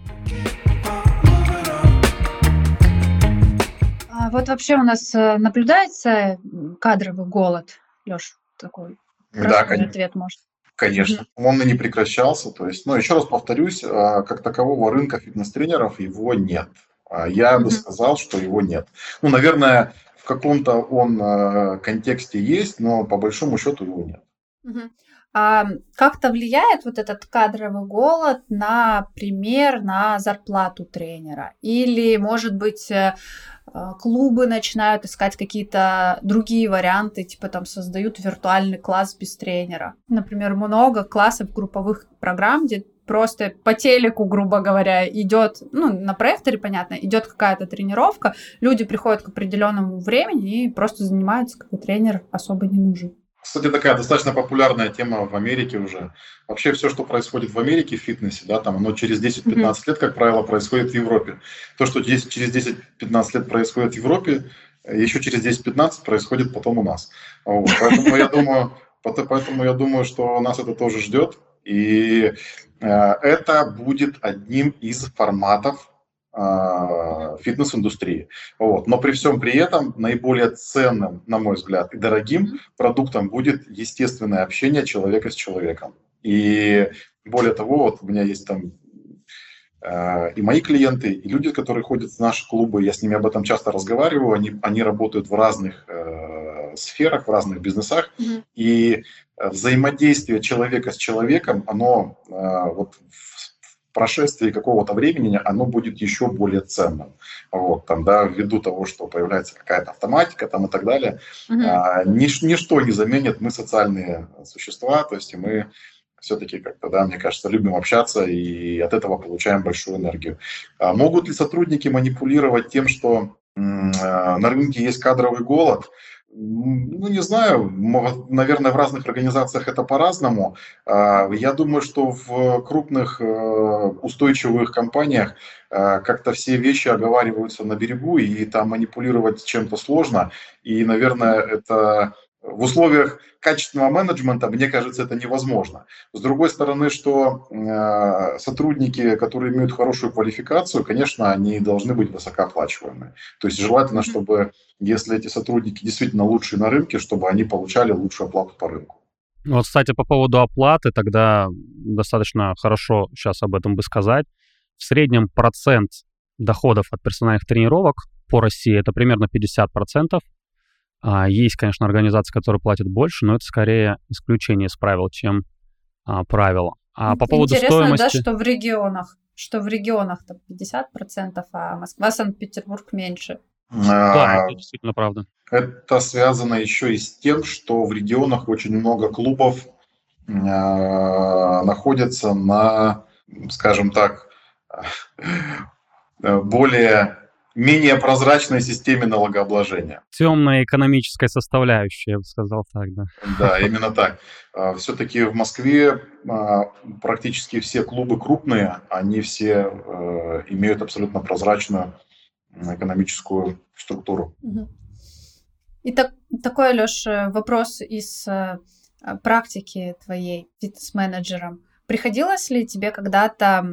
[SPEAKER 2] Вот вообще у нас э, наблюдается кадровый голод, Леш, такой
[SPEAKER 3] да, конечно. ответ может. Конечно, он и не прекращался. То есть, ну, еще раз повторюсь, а, как такового рынка фитнес-тренеров его нет. А я бы сказал, что его нет. Ну, наверное, в каком-то он э, контексте есть, но по большому счету его нет.
[SPEAKER 2] А как-то влияет вот этот кадровый голод, например, на зарплату тренера? Или, может быть, э, а, клубы начинают искать какие-то другие варианты, типа там создают виртуальный класс без тренера. Например, много классов групповых программ, где просто по телеку, грубо говоря, идет, ну, на проекторе, понятно, идет какая-то тренировка, люди приходят к определенному времени и просто занимаются, как и тренер особо не нужен.
[SPEAKER 3] Кстати, такая достаточно популярная тема в Америке уже. Вообще все, что происходит в Америке в фитнесе, да, там оно через 10-15 mm-hmm. лет, как правило, происходит в Европе. То, что здесь через 10-15 лет происходит в Европе, еще через 10-15 происходит потом у нас. Вот. Поэтому я думаю, поэтому я думаю, что нас это тоже ждет. И э, это будет одним из форматов фитнес-индустрии. Вот. Но при всем при этом наиболее ценным, на мой взгляд, и дорогим продуктом будет естественное общение человека с человеком. И более того, вот у меня есть там э, и мои клиенты, и люди, которые ходят в наши клубы, я с ними об этом часто разговариваю, они, они работают в разных э, сферах, в разных бизнесах, mm-hmm. и взаимодействие человека с человеком, оно э, вот прошествии какого-то времени оно будет еще более ценным. Вот, там, да, ввиду того, что появляется какая-то автоматика там, и так далее. Угу. А, нич, ничто не заменит мы социальные существа, то есть мы все-таки как-то, да, мне кажется, любим общаться и от этого получаем большую энергию. А могут ли сотрудники манипулировать тем, что а, на рынке есть кадровый голод? Ну, не знаю, наверное, в разных организациях это по-разному. А, я думаю, что в крупных э, устойчивых компаниях э, как-то все вещи оговариваются на берегу, и там манипулировать чем-то сложно. И, наверное, это в условиях качественного менеджмента, мне кажется, это невозможно. С другой стороны, что э, сотрудники, которые имеют хорошую квалификацию, конечно, они должны быть высокооплачиваемые. То есть желательно, чтобы, если эти сотрудники действительно лучшие на рынке, чтобы они получали лучшую оплату по рынку.
[SPEAKER 1] Вот, кстати, по поводу оплаты, тогда достаточно хорошо сейчас об этом бы сказать. В среднем процент доходов от персональных тренировок по России это примерно 50%. А, есть, конечно, организации, которые платят больше, но это скорее исключение из правил, чем а, правило. А по поводу
[SPEAKER 2] Интересно,
[SPEAKER 1] стоимости...
[SPEAKER 2] да, что в регионах, что в регионах там 50%, а Москва, Санкт-Петербург меньше.
[SPEAKER 1] Да, это действительно правда.
[SPEAKER 3] Это связано еще и с тем, что в регионах очень много клубов э, находятся на, скажем так, более менее прозрачной системе налогообложения.
[SPEAKER 1] Темная экономическая составляющая, я бы сказал так, да.
[SPEAKER 3] Да, именно так. А, Все-таки в Москве а, практически все клубы крупные, они все э, имеют абсолютно прозрачную экономическую структуру.
[SPEAKER 2] И так, такой, Леш, вопрос из э, практики твоей фитнес-менеджером. Приходилось ли тебе когда-то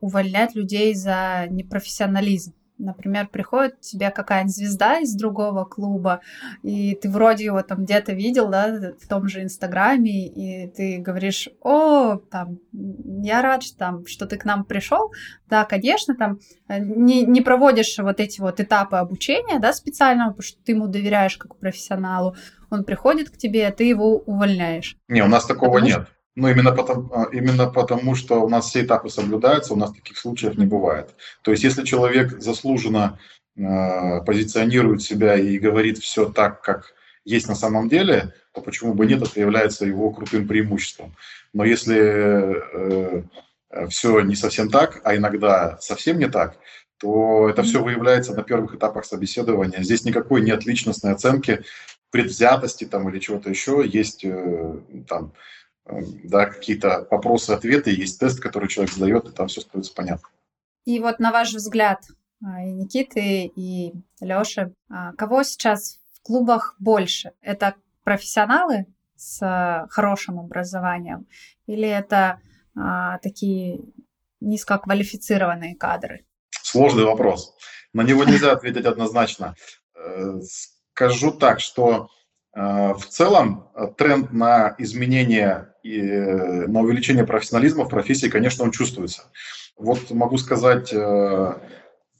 [SPEAKER 2] увольнять людей за непрофессионализм? Например, приходит тебе какая-нибудь звезда из другого клуба, и ты вроде его там где-то видел, да, в том же Инстаграме, и ты говоришь, о, там, я рад, что, там, что ты к нам пришел. Да, конечно, там э, не, не проводишь вот эти вот этапы обучения, да, специального, потому что ты ему доверяешь как профессионалу. Он приходит к тебе, а ты его увольняешь.
[SPEAKER 3] Не, у нас такого потому нет. Ну, именно потому, а, именно потому, что у нас все этапы соблюдаются, у нас таких случаев не бывает. То есть, если человек заслуженно э, позиционирует себя и говорит все так, как есть на самом деле, то почему бы нет, это является его крутым преимуществом. Но если э, все не совсем так, а иногда совсем не так, то это все выявляется на первых этапах собеседования. Здесь никакой нет личностной оценки, предвзятости там или чего-то еще. Есть э, там да, какие-то вопросы-ответы, есть тест, который человек задает, и там все становится понятно.
[SPEAKER 2] И вот на ваш взгляд, а, и Никиты, и Лёши, а, кого сейчас в клубах больше? Это профессионалы с хорошим образованием или это а, такие низкоквалифицированные кадры?
[SPEAKER 3] Сложный вопрос. На него нельзя ответить однозначно. Э, скажу так, что в целом э, тренд на изменение и э, на увеличение профессионализма в профессии, конечно, он чувствуется. Вот могу сказать,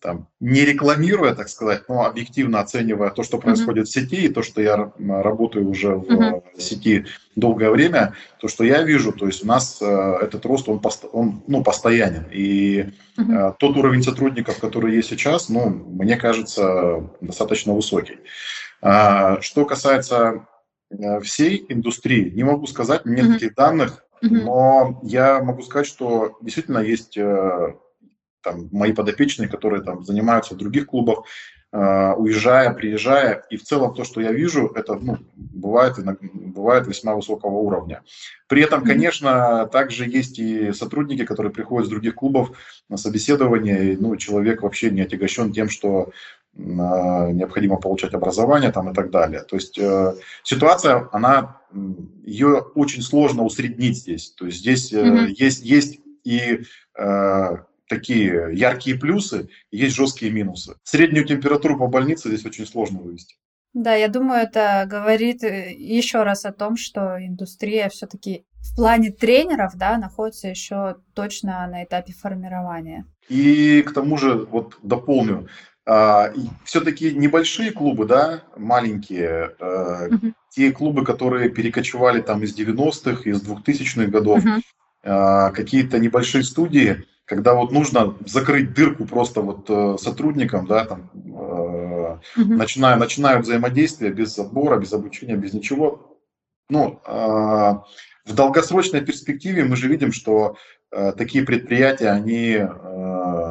[SPEAKER 3] там, не рекламируя, так сказать, но объективно оценивая то, что происходит mm-hmm. в сети, и то, что я работаю уже в mm-hmm. сети долгое время, то, что я вижу, то есть у нас этот рост, он, он ну, постоянен. И mm-hmm. тот уровень сотрудников, который есть сейчас, ну, мне кажется, достаточно высокий. А, что касается э, всей индустрии, не могу сказать, нет mm-hmm. таких данных, mm-hmm. но я могу сказать, что действительно есть э, там, мои подопечные, которые там занимаются в других клубах, э, уезжая, приезжая, и в целом то, что я вижу, это ну, бывает, бывает весьма высокого уровня. При этом, конечно, также есть и сотрудники, которые приходят с других клубов на собеседование, и, ну, человек вообще не отягощен тем, что необходимо получать образование там и так далее. То есть э, ситуация, она, ее очень сложно усреднить здесь. То есть здесь mm-hmm. есть, есть и э, такие яркие плюсы, есть жесткие минусы. Среднюю температуру по больнице здесь очень сложно вывести.
[SPEAKER 2] Да, я думаю, это говорит э, еще раз о том, что индустрия все-таки в плане тренеров, да, находится еще точно на этапе формирования.
[SPEAKER 3] И к тому же, вот дополню, все-таки небольшие клубы, да, маленькие, mm-hmm. те клубы, которые перекочевали там из 90-х, из 2000-х годов, mm-hmm. какие-то небольшие студии, когда вот нужно закрыть дырку просто вот э, сотрудникам, да, там, mm-hmm. начиная, начинают взаимодействие без отбора, без обучения, без ничего. Ну, в долгосрочной перспективе мы же видим, что такие предприятия, они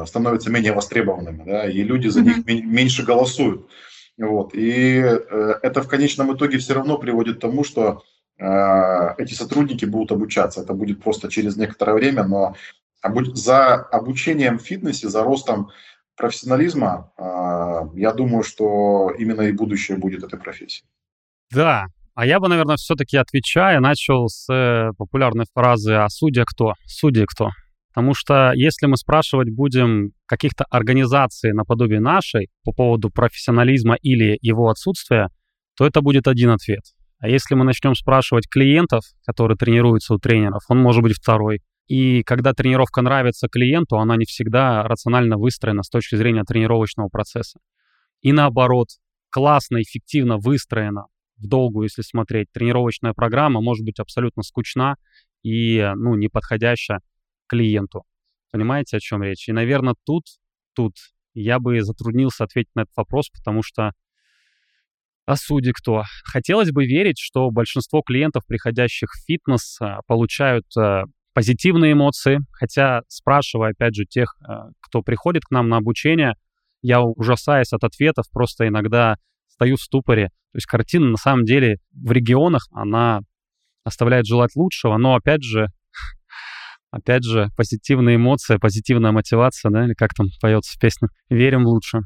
[SPEAKER 3] становятся менее востребованными, да, и люди за них меньше голосуют. Вот. И э, это в конечном итоге все равно приводит к тому, что э, эти сотрудники будут обучаться. Это будет просто через некоторое время, но за обучением в фитнесе, за ростом профессионализма, э, я думаю, что именно и будущее будет этой профессии.
[SPEAKER 1] Да, а я бы, наверное, все-таки отвечая, начал с популярной фразы «А судья кто? Судьи кто?» Потому что если мы спрашивать будем каких-то организаций наподобие нашей по поводу профессионализма или его отсутствия, то это будет один ответ. А если мы начнем спрашивать клиентов, которые тренируются у тренеров, он может быть второй. И когда тренировка нравится клиенту, она не всегда рационально выстроена с точки зрения тренировочного процесса. И наоборот, классно, эффективно выстроена в долгую, если смотреть, тренировочная программа может быть абсолютно скучна и ну, не подходящая клиенту. Понимаете, о чем речь? И, наверное, тут, тут я бы затруднился ответить на этот вопрос, потому что а судьи кто? Хотелось бы верить, что большинство клиентов, приходящих в фитнес, а, получают а, позитивные эмоции, хотя спрашивая, опять же, тех, кто приходит к нам на обучение, я ужасаюсь от ответов, просто иногда стою в ступоре. То есть картина на самом деле в регионах, она оставляет желать лучшего, но опять же, опять же, позитивные эмоции, позитивная мотивация, да, или как там поется в песне, верим в лучшее.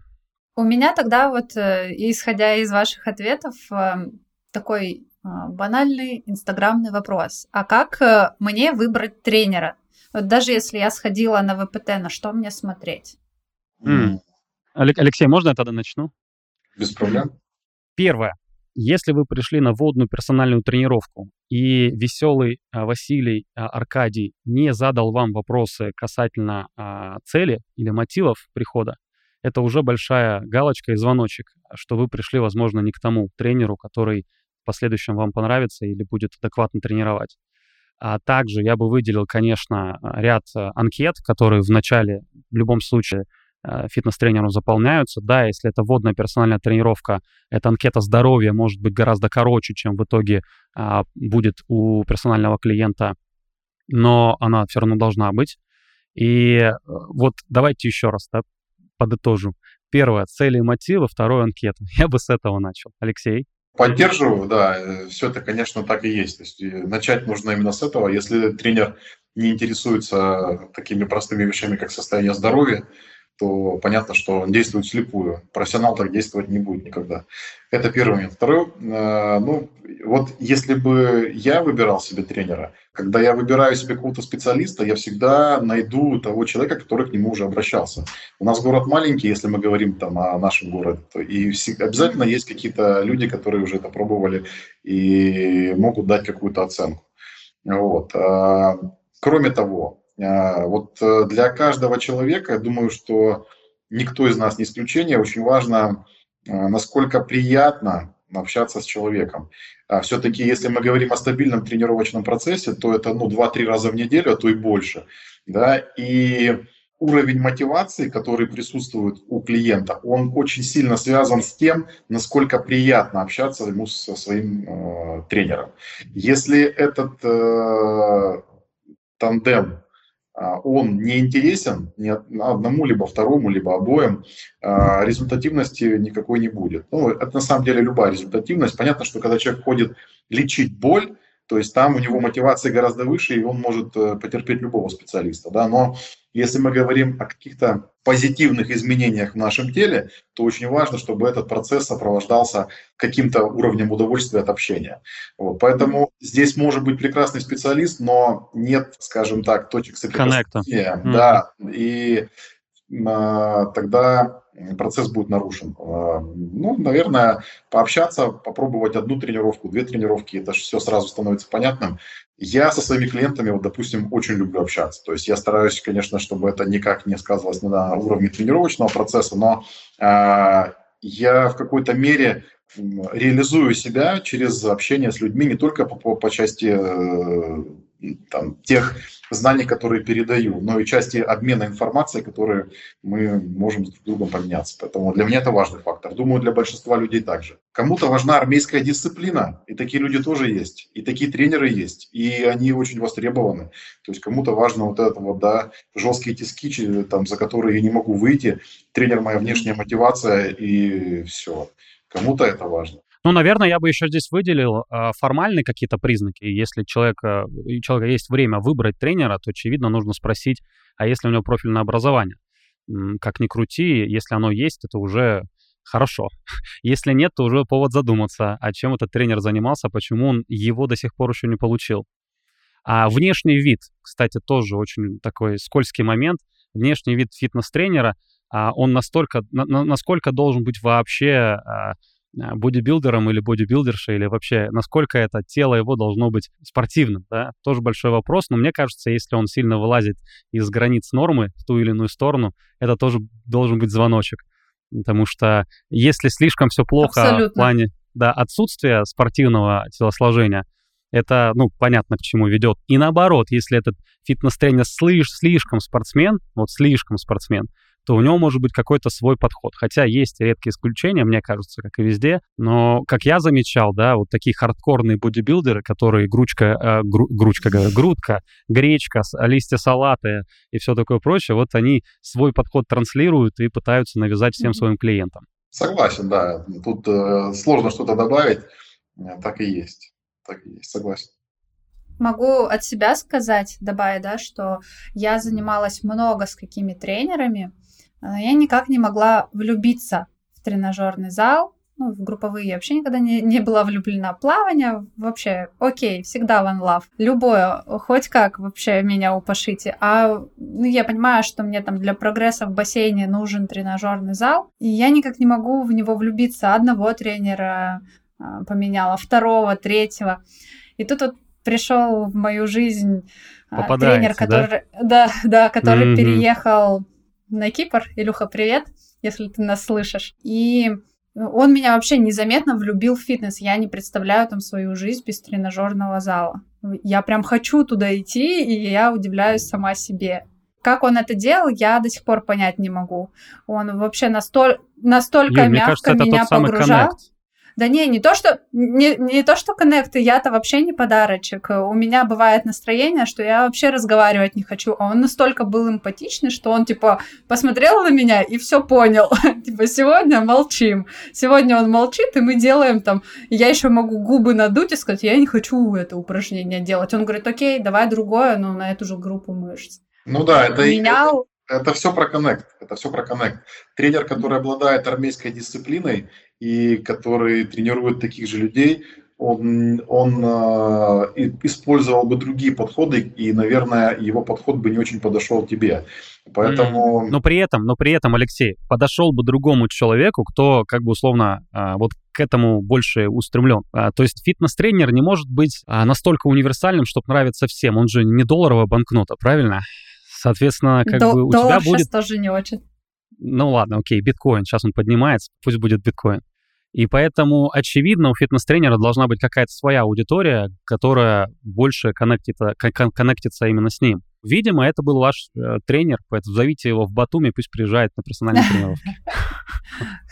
[SPEAKER 2] У меня тогда вот, э, исходя из ваших ответов, эм, такой э, банальный инстаграмный вопрос. А как э, мне выбрать тренера? Вот даже если я сходила на ВПТ, на что мне смотреть?
[SPEAKER 3] Mm.
[SPEAKER 1] Алексей, можно я тогда начну?
[SPEAKER 3] Без проблем.
[SPEAKER 1] Первое. Если вы пришли на водную персональную тренировку, и веселый а, Василий а, Аркадий не задал вам вопросы касательно а, цели или мотивов прихода, это уже большая галочка и звоночек, что вы пришли, возможно, не к тому тренеру, который в последующем вам понравится или будет адекватно тренировать. А также я бы выделил, конечно, ряд анкет, которые в начале в любом случае фитнес-тренером заполняются. Да, если это водная персональная тренировка, эта анкета здоровья может быть гораздо короче, чем в итоге а, будет у персонального клиента, но она все равно должна быть. И э, вот давайте еще раз да, подытожу. Первое — цели и мотивы, второе — анкета. Я бы с этого начал. Алексей?
[SPEAKER 3] Поддерживаю, да, э, все это, конечно, так и есть. То есть начать нужно именно с этого. Если тренер не интересуется такими простыми вещами, как состояние здоровья, то понятно, что он действует слепую. Профессионал так действовать не будет никогда. Это первый момент. Второй, э, ну, вот если бы я выбирал себе тренера, когда я выбираю себе какого-то специалиста, я всегда найду того человека, который к нему уже обращался. У нас город маленький, если мы говорим там о нашем городе, то и обязательно есть какие-то люди, которые уже это пробовали и могут дать какую-то оценку. Вот. А, кроме того, вот э, для каждого человека, я думаю, что никто из нас не исключение, очень важно, а, насколько приятно общаться с человеком. А все-таки, если мы говорим о стабильном тренировочном процессе, то это ну, 2-3 раза в неделю, а то и больше. Да? И уровень мотивации, который присутствует у клиента, он очень сильно связан с тем, насколько приятно общаться ему со своим э, тренером. Если этот э, тандем а, он не интересен ни одному, либо второму, либо обоим, а, результативности никакой не будет. Ну, это на самом деле любая результативность. Понятно, что когда человек ходит лечить боль, то есть там у него мотивация гораздо выше, и он может э, потерпеть любого специалиста. Да? Но если мы говорим о каких-то позитивных изменениях в нашем теле, то очень важно, чтобы этот процесс сопровождался каким-то уровнем удовольствия от общения. Вот. Поэтому здесь может быть прекрасный специалист, но нет, скажем так, точек
[SPEAKER 1] соприкосновения.
[SPEAKER 3] Да, и а, тогда процесс будет нарушен. А, ну, наверное, пообщаться, попробовать одну тренировку, две тренировки, это все сразу становится понятным. Я со своими клиентами, вот, допустим, очень люблю общаться. То есть я стараюсь, конечно, чтобы это никак не сказывалось на уровне тренировочного процесса, но э, я в какой-то мере реализую себя через общение с людьми не только по, по, по части э, там, тех знаний, которые передаю, но и части обмена информацией, которые мы можем с друг другом поменяться. Поэтому для меня это важный фактор. Думаю, для большинства людей также. Кому-то важна армейская дисциплина, и такие люди тоже есть, и такие тренеры есть, и они очень востребованы. То есть кому-то важно вот это вот, да, жесткие тиски, там, за которые я не могу выйти, тренер моя внешняя мотивация, и все. Кому-то это важно.
[SPEAKER 1] Ну, наверное, я бы еще здесь выделил э, формальные какие-то признаки. Если человека, у человека есть время выбрать тренера, то, очевидно, нужно спросить, а если у него профильное образование? Как ни крути, если оно есть, это уже хорошо. Если нет, то уже повод задуматься, о чем этот тренер занимался, почему он его до сих пор еще не получил. А внешний вид, кстати, тоже очень такой скользкий момент. Внешний вид фитнес-тренера, а он настолько, на, насколько должен быть вообще а, а, бодибилдером или бодибилдершей, или вообще насколько это тело его должно быть спортивным, да, тоже большой вопрос, но мне кажется, если он сильно вылазит из границ нормы в ту или иную сторону, это тоже должен быть звоночек, потому что если слишком все плохо Абсолютно. в плане да, отсутствия спортивного телосложения, это, ну, понятно, к чему ведет. И наоборот, если этот фитнес-тренер слишком спортсмен, вот слишком спортсмен, то у него может быть какой-то свой подход. Хотя есть редкие исключения, мне кажется, как и везде. Но, как я замечал, да, вот такие хардкорные бодибилдеры, которые гручка, э, гру, гручка, грудка, гречка, листья салата и все такое прочее, вот они свой подход транслируют и пытаются навязать всем своим клиентам.
[SPEAKER 3] Согласен, да. Тут э, сложно что-то добавить. Так и есть. Так и есть, согласен.
[SPEAKER 2] Могу от себя сказать, добавить, да, что я занималась много с какими тренерами, я никак не могла влюбиться в тренажерный зал, Ну, в групповые я вообще никогда не, не была влюблена. Плавание вообще окей, всегда one love. Любое, хоть как вообще меня упашите. А ну, я понимаю, что мне там для прогресса в бассейне нужен тренажерный зал, и я никак не могу в него влюбиться. Одного тренера а, поменяла, второго, третьего. И тут вот пришел в мою жизнь а, тренер, который, да? да, да, который mm-hmm. переехал на Кипр. Илюха, привет, если ты нас слышишь. И он меня вообще незаметно влюбил в фитнес. Я не представляю там свою жизнь без тренажерного зала. Я прям хочу туда идти, и я удивляюсь сама себе. Как он это делал, я до сих пор понять не могу. Он вообще настоль, настолько Юль, мягко кажется, меня погружал. Connect. Да не, не то, что не, не то, что коннекты, я-то вообще не подарочек. У меня бывает настроение, что я вообще разговаривать не хочу, а он настолько был эмпатичный, что он, типа, посмотрел на меня и все понял. типа, сегодня молчим. Сегодня он молчит, и мы делаем там... Я еще могу губы надуть и сказать, я не хочу это упражнение делать. Он говорит, окей, давай другое, но на эту же группу мышц.
[SPEAKER 3] Ну да, это... Меня... Это, это все про коннект. Это все про коннект. Тренер, который обладает армейской дисциплиной и который тренирует таких же людей, он, он э, использовал бы другие подходы, и, наверное, его подход бы не очень подошел тебе. Поэтому...
[SPEAKER 1] Но при этом, но при этом, Алексей, подошел бы другому человеку, кто, как бы условно, э, вот к этому больше устремлен. А, то есть фитнес-тренер не может быть а, настолько универсальным, чтобы нравиться всем. Он же не долларовая банкнота, правильно? Соответственно, как До- бы у тебя будет...
[SPEAKER 2] тоже не очень.
[SPEAKER 1] Ну ладно, окей, биткоин, сейчас он поднимается, пусть будет биткоин. И поэтому, очевидно, у фитнес-тренера должна быть какая-то своя аудитория, которая больше коннектится, коннектится именно с ним. Видимо, это был ваш э, тренер, поэтому зовите его в Батуми, пусть приезжает на персональные тренировки.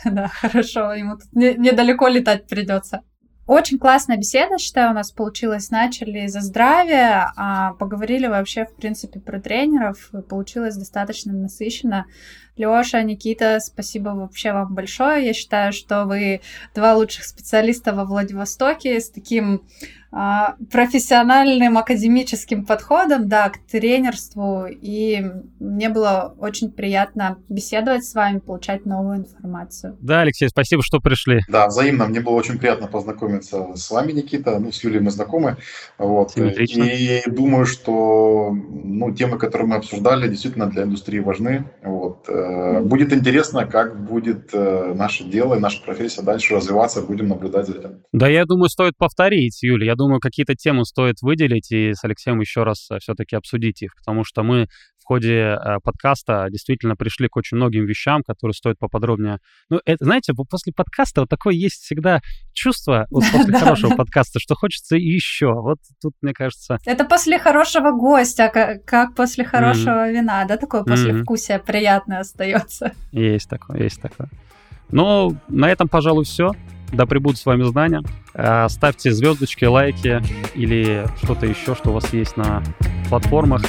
[SPEAKER 2] Да, хорошо, ему недалеко летать придется. Очень классная беседа, считаю, у нас получилась. Начали за здравие, а поговорили вообще, в принципе, про тренеров. Получилось достаточно насыщенно. Леша, Никита, спасибо вообще вам большое. Я считаю, что вы два лучших специалиста во Владивостоке с таким а, профессиональным академическим подходом, да, к тренерству. И мне было очень приятно беседовать с вами, получать новую информацию.
[SPEAKER 1] Да, Алексей, спасибо, что пришли.
[SPEAKER 3] Да, взаимно. Мне было очень приятно познакомиться с вами, Никита. Ну, с Юлией мы знакомы. Вот. И думаю, что ну, темы, которые мы обсуждали, действительно для индустрии важны. Вот. Э, будет интересно, как будет э, наше дело и наша профессия дальше развиваться. Будем наблюдать за этим.
[SPEAKER 1] Да, я думаю, стоит повторить, Юлия. Я думаю, какие-то темы стоит выделить и с Алексеем еще раз э, все-таки обсудить их, потому что мы ходе э, подкаста действительно пришли к очень многим вещам, которые стоит поподробнее. Ну, это, знаете, после подкаста вот такое есть всегда чувство, вот после хорошего подкаста, что хочется еще. Вот тут, мне кажется...
[SPEAKER 2] Это после хорошего гостя, как после хорошего вина, да, такое послевкусие приятное остается.
[SPEAKER 1] Есть такое, есть такое. Ну, на этом, пожалуй, все. Да пребудут с вами знания. Э, ставьте звездочки, лайки или что-то еще, что у вас есть на платформах.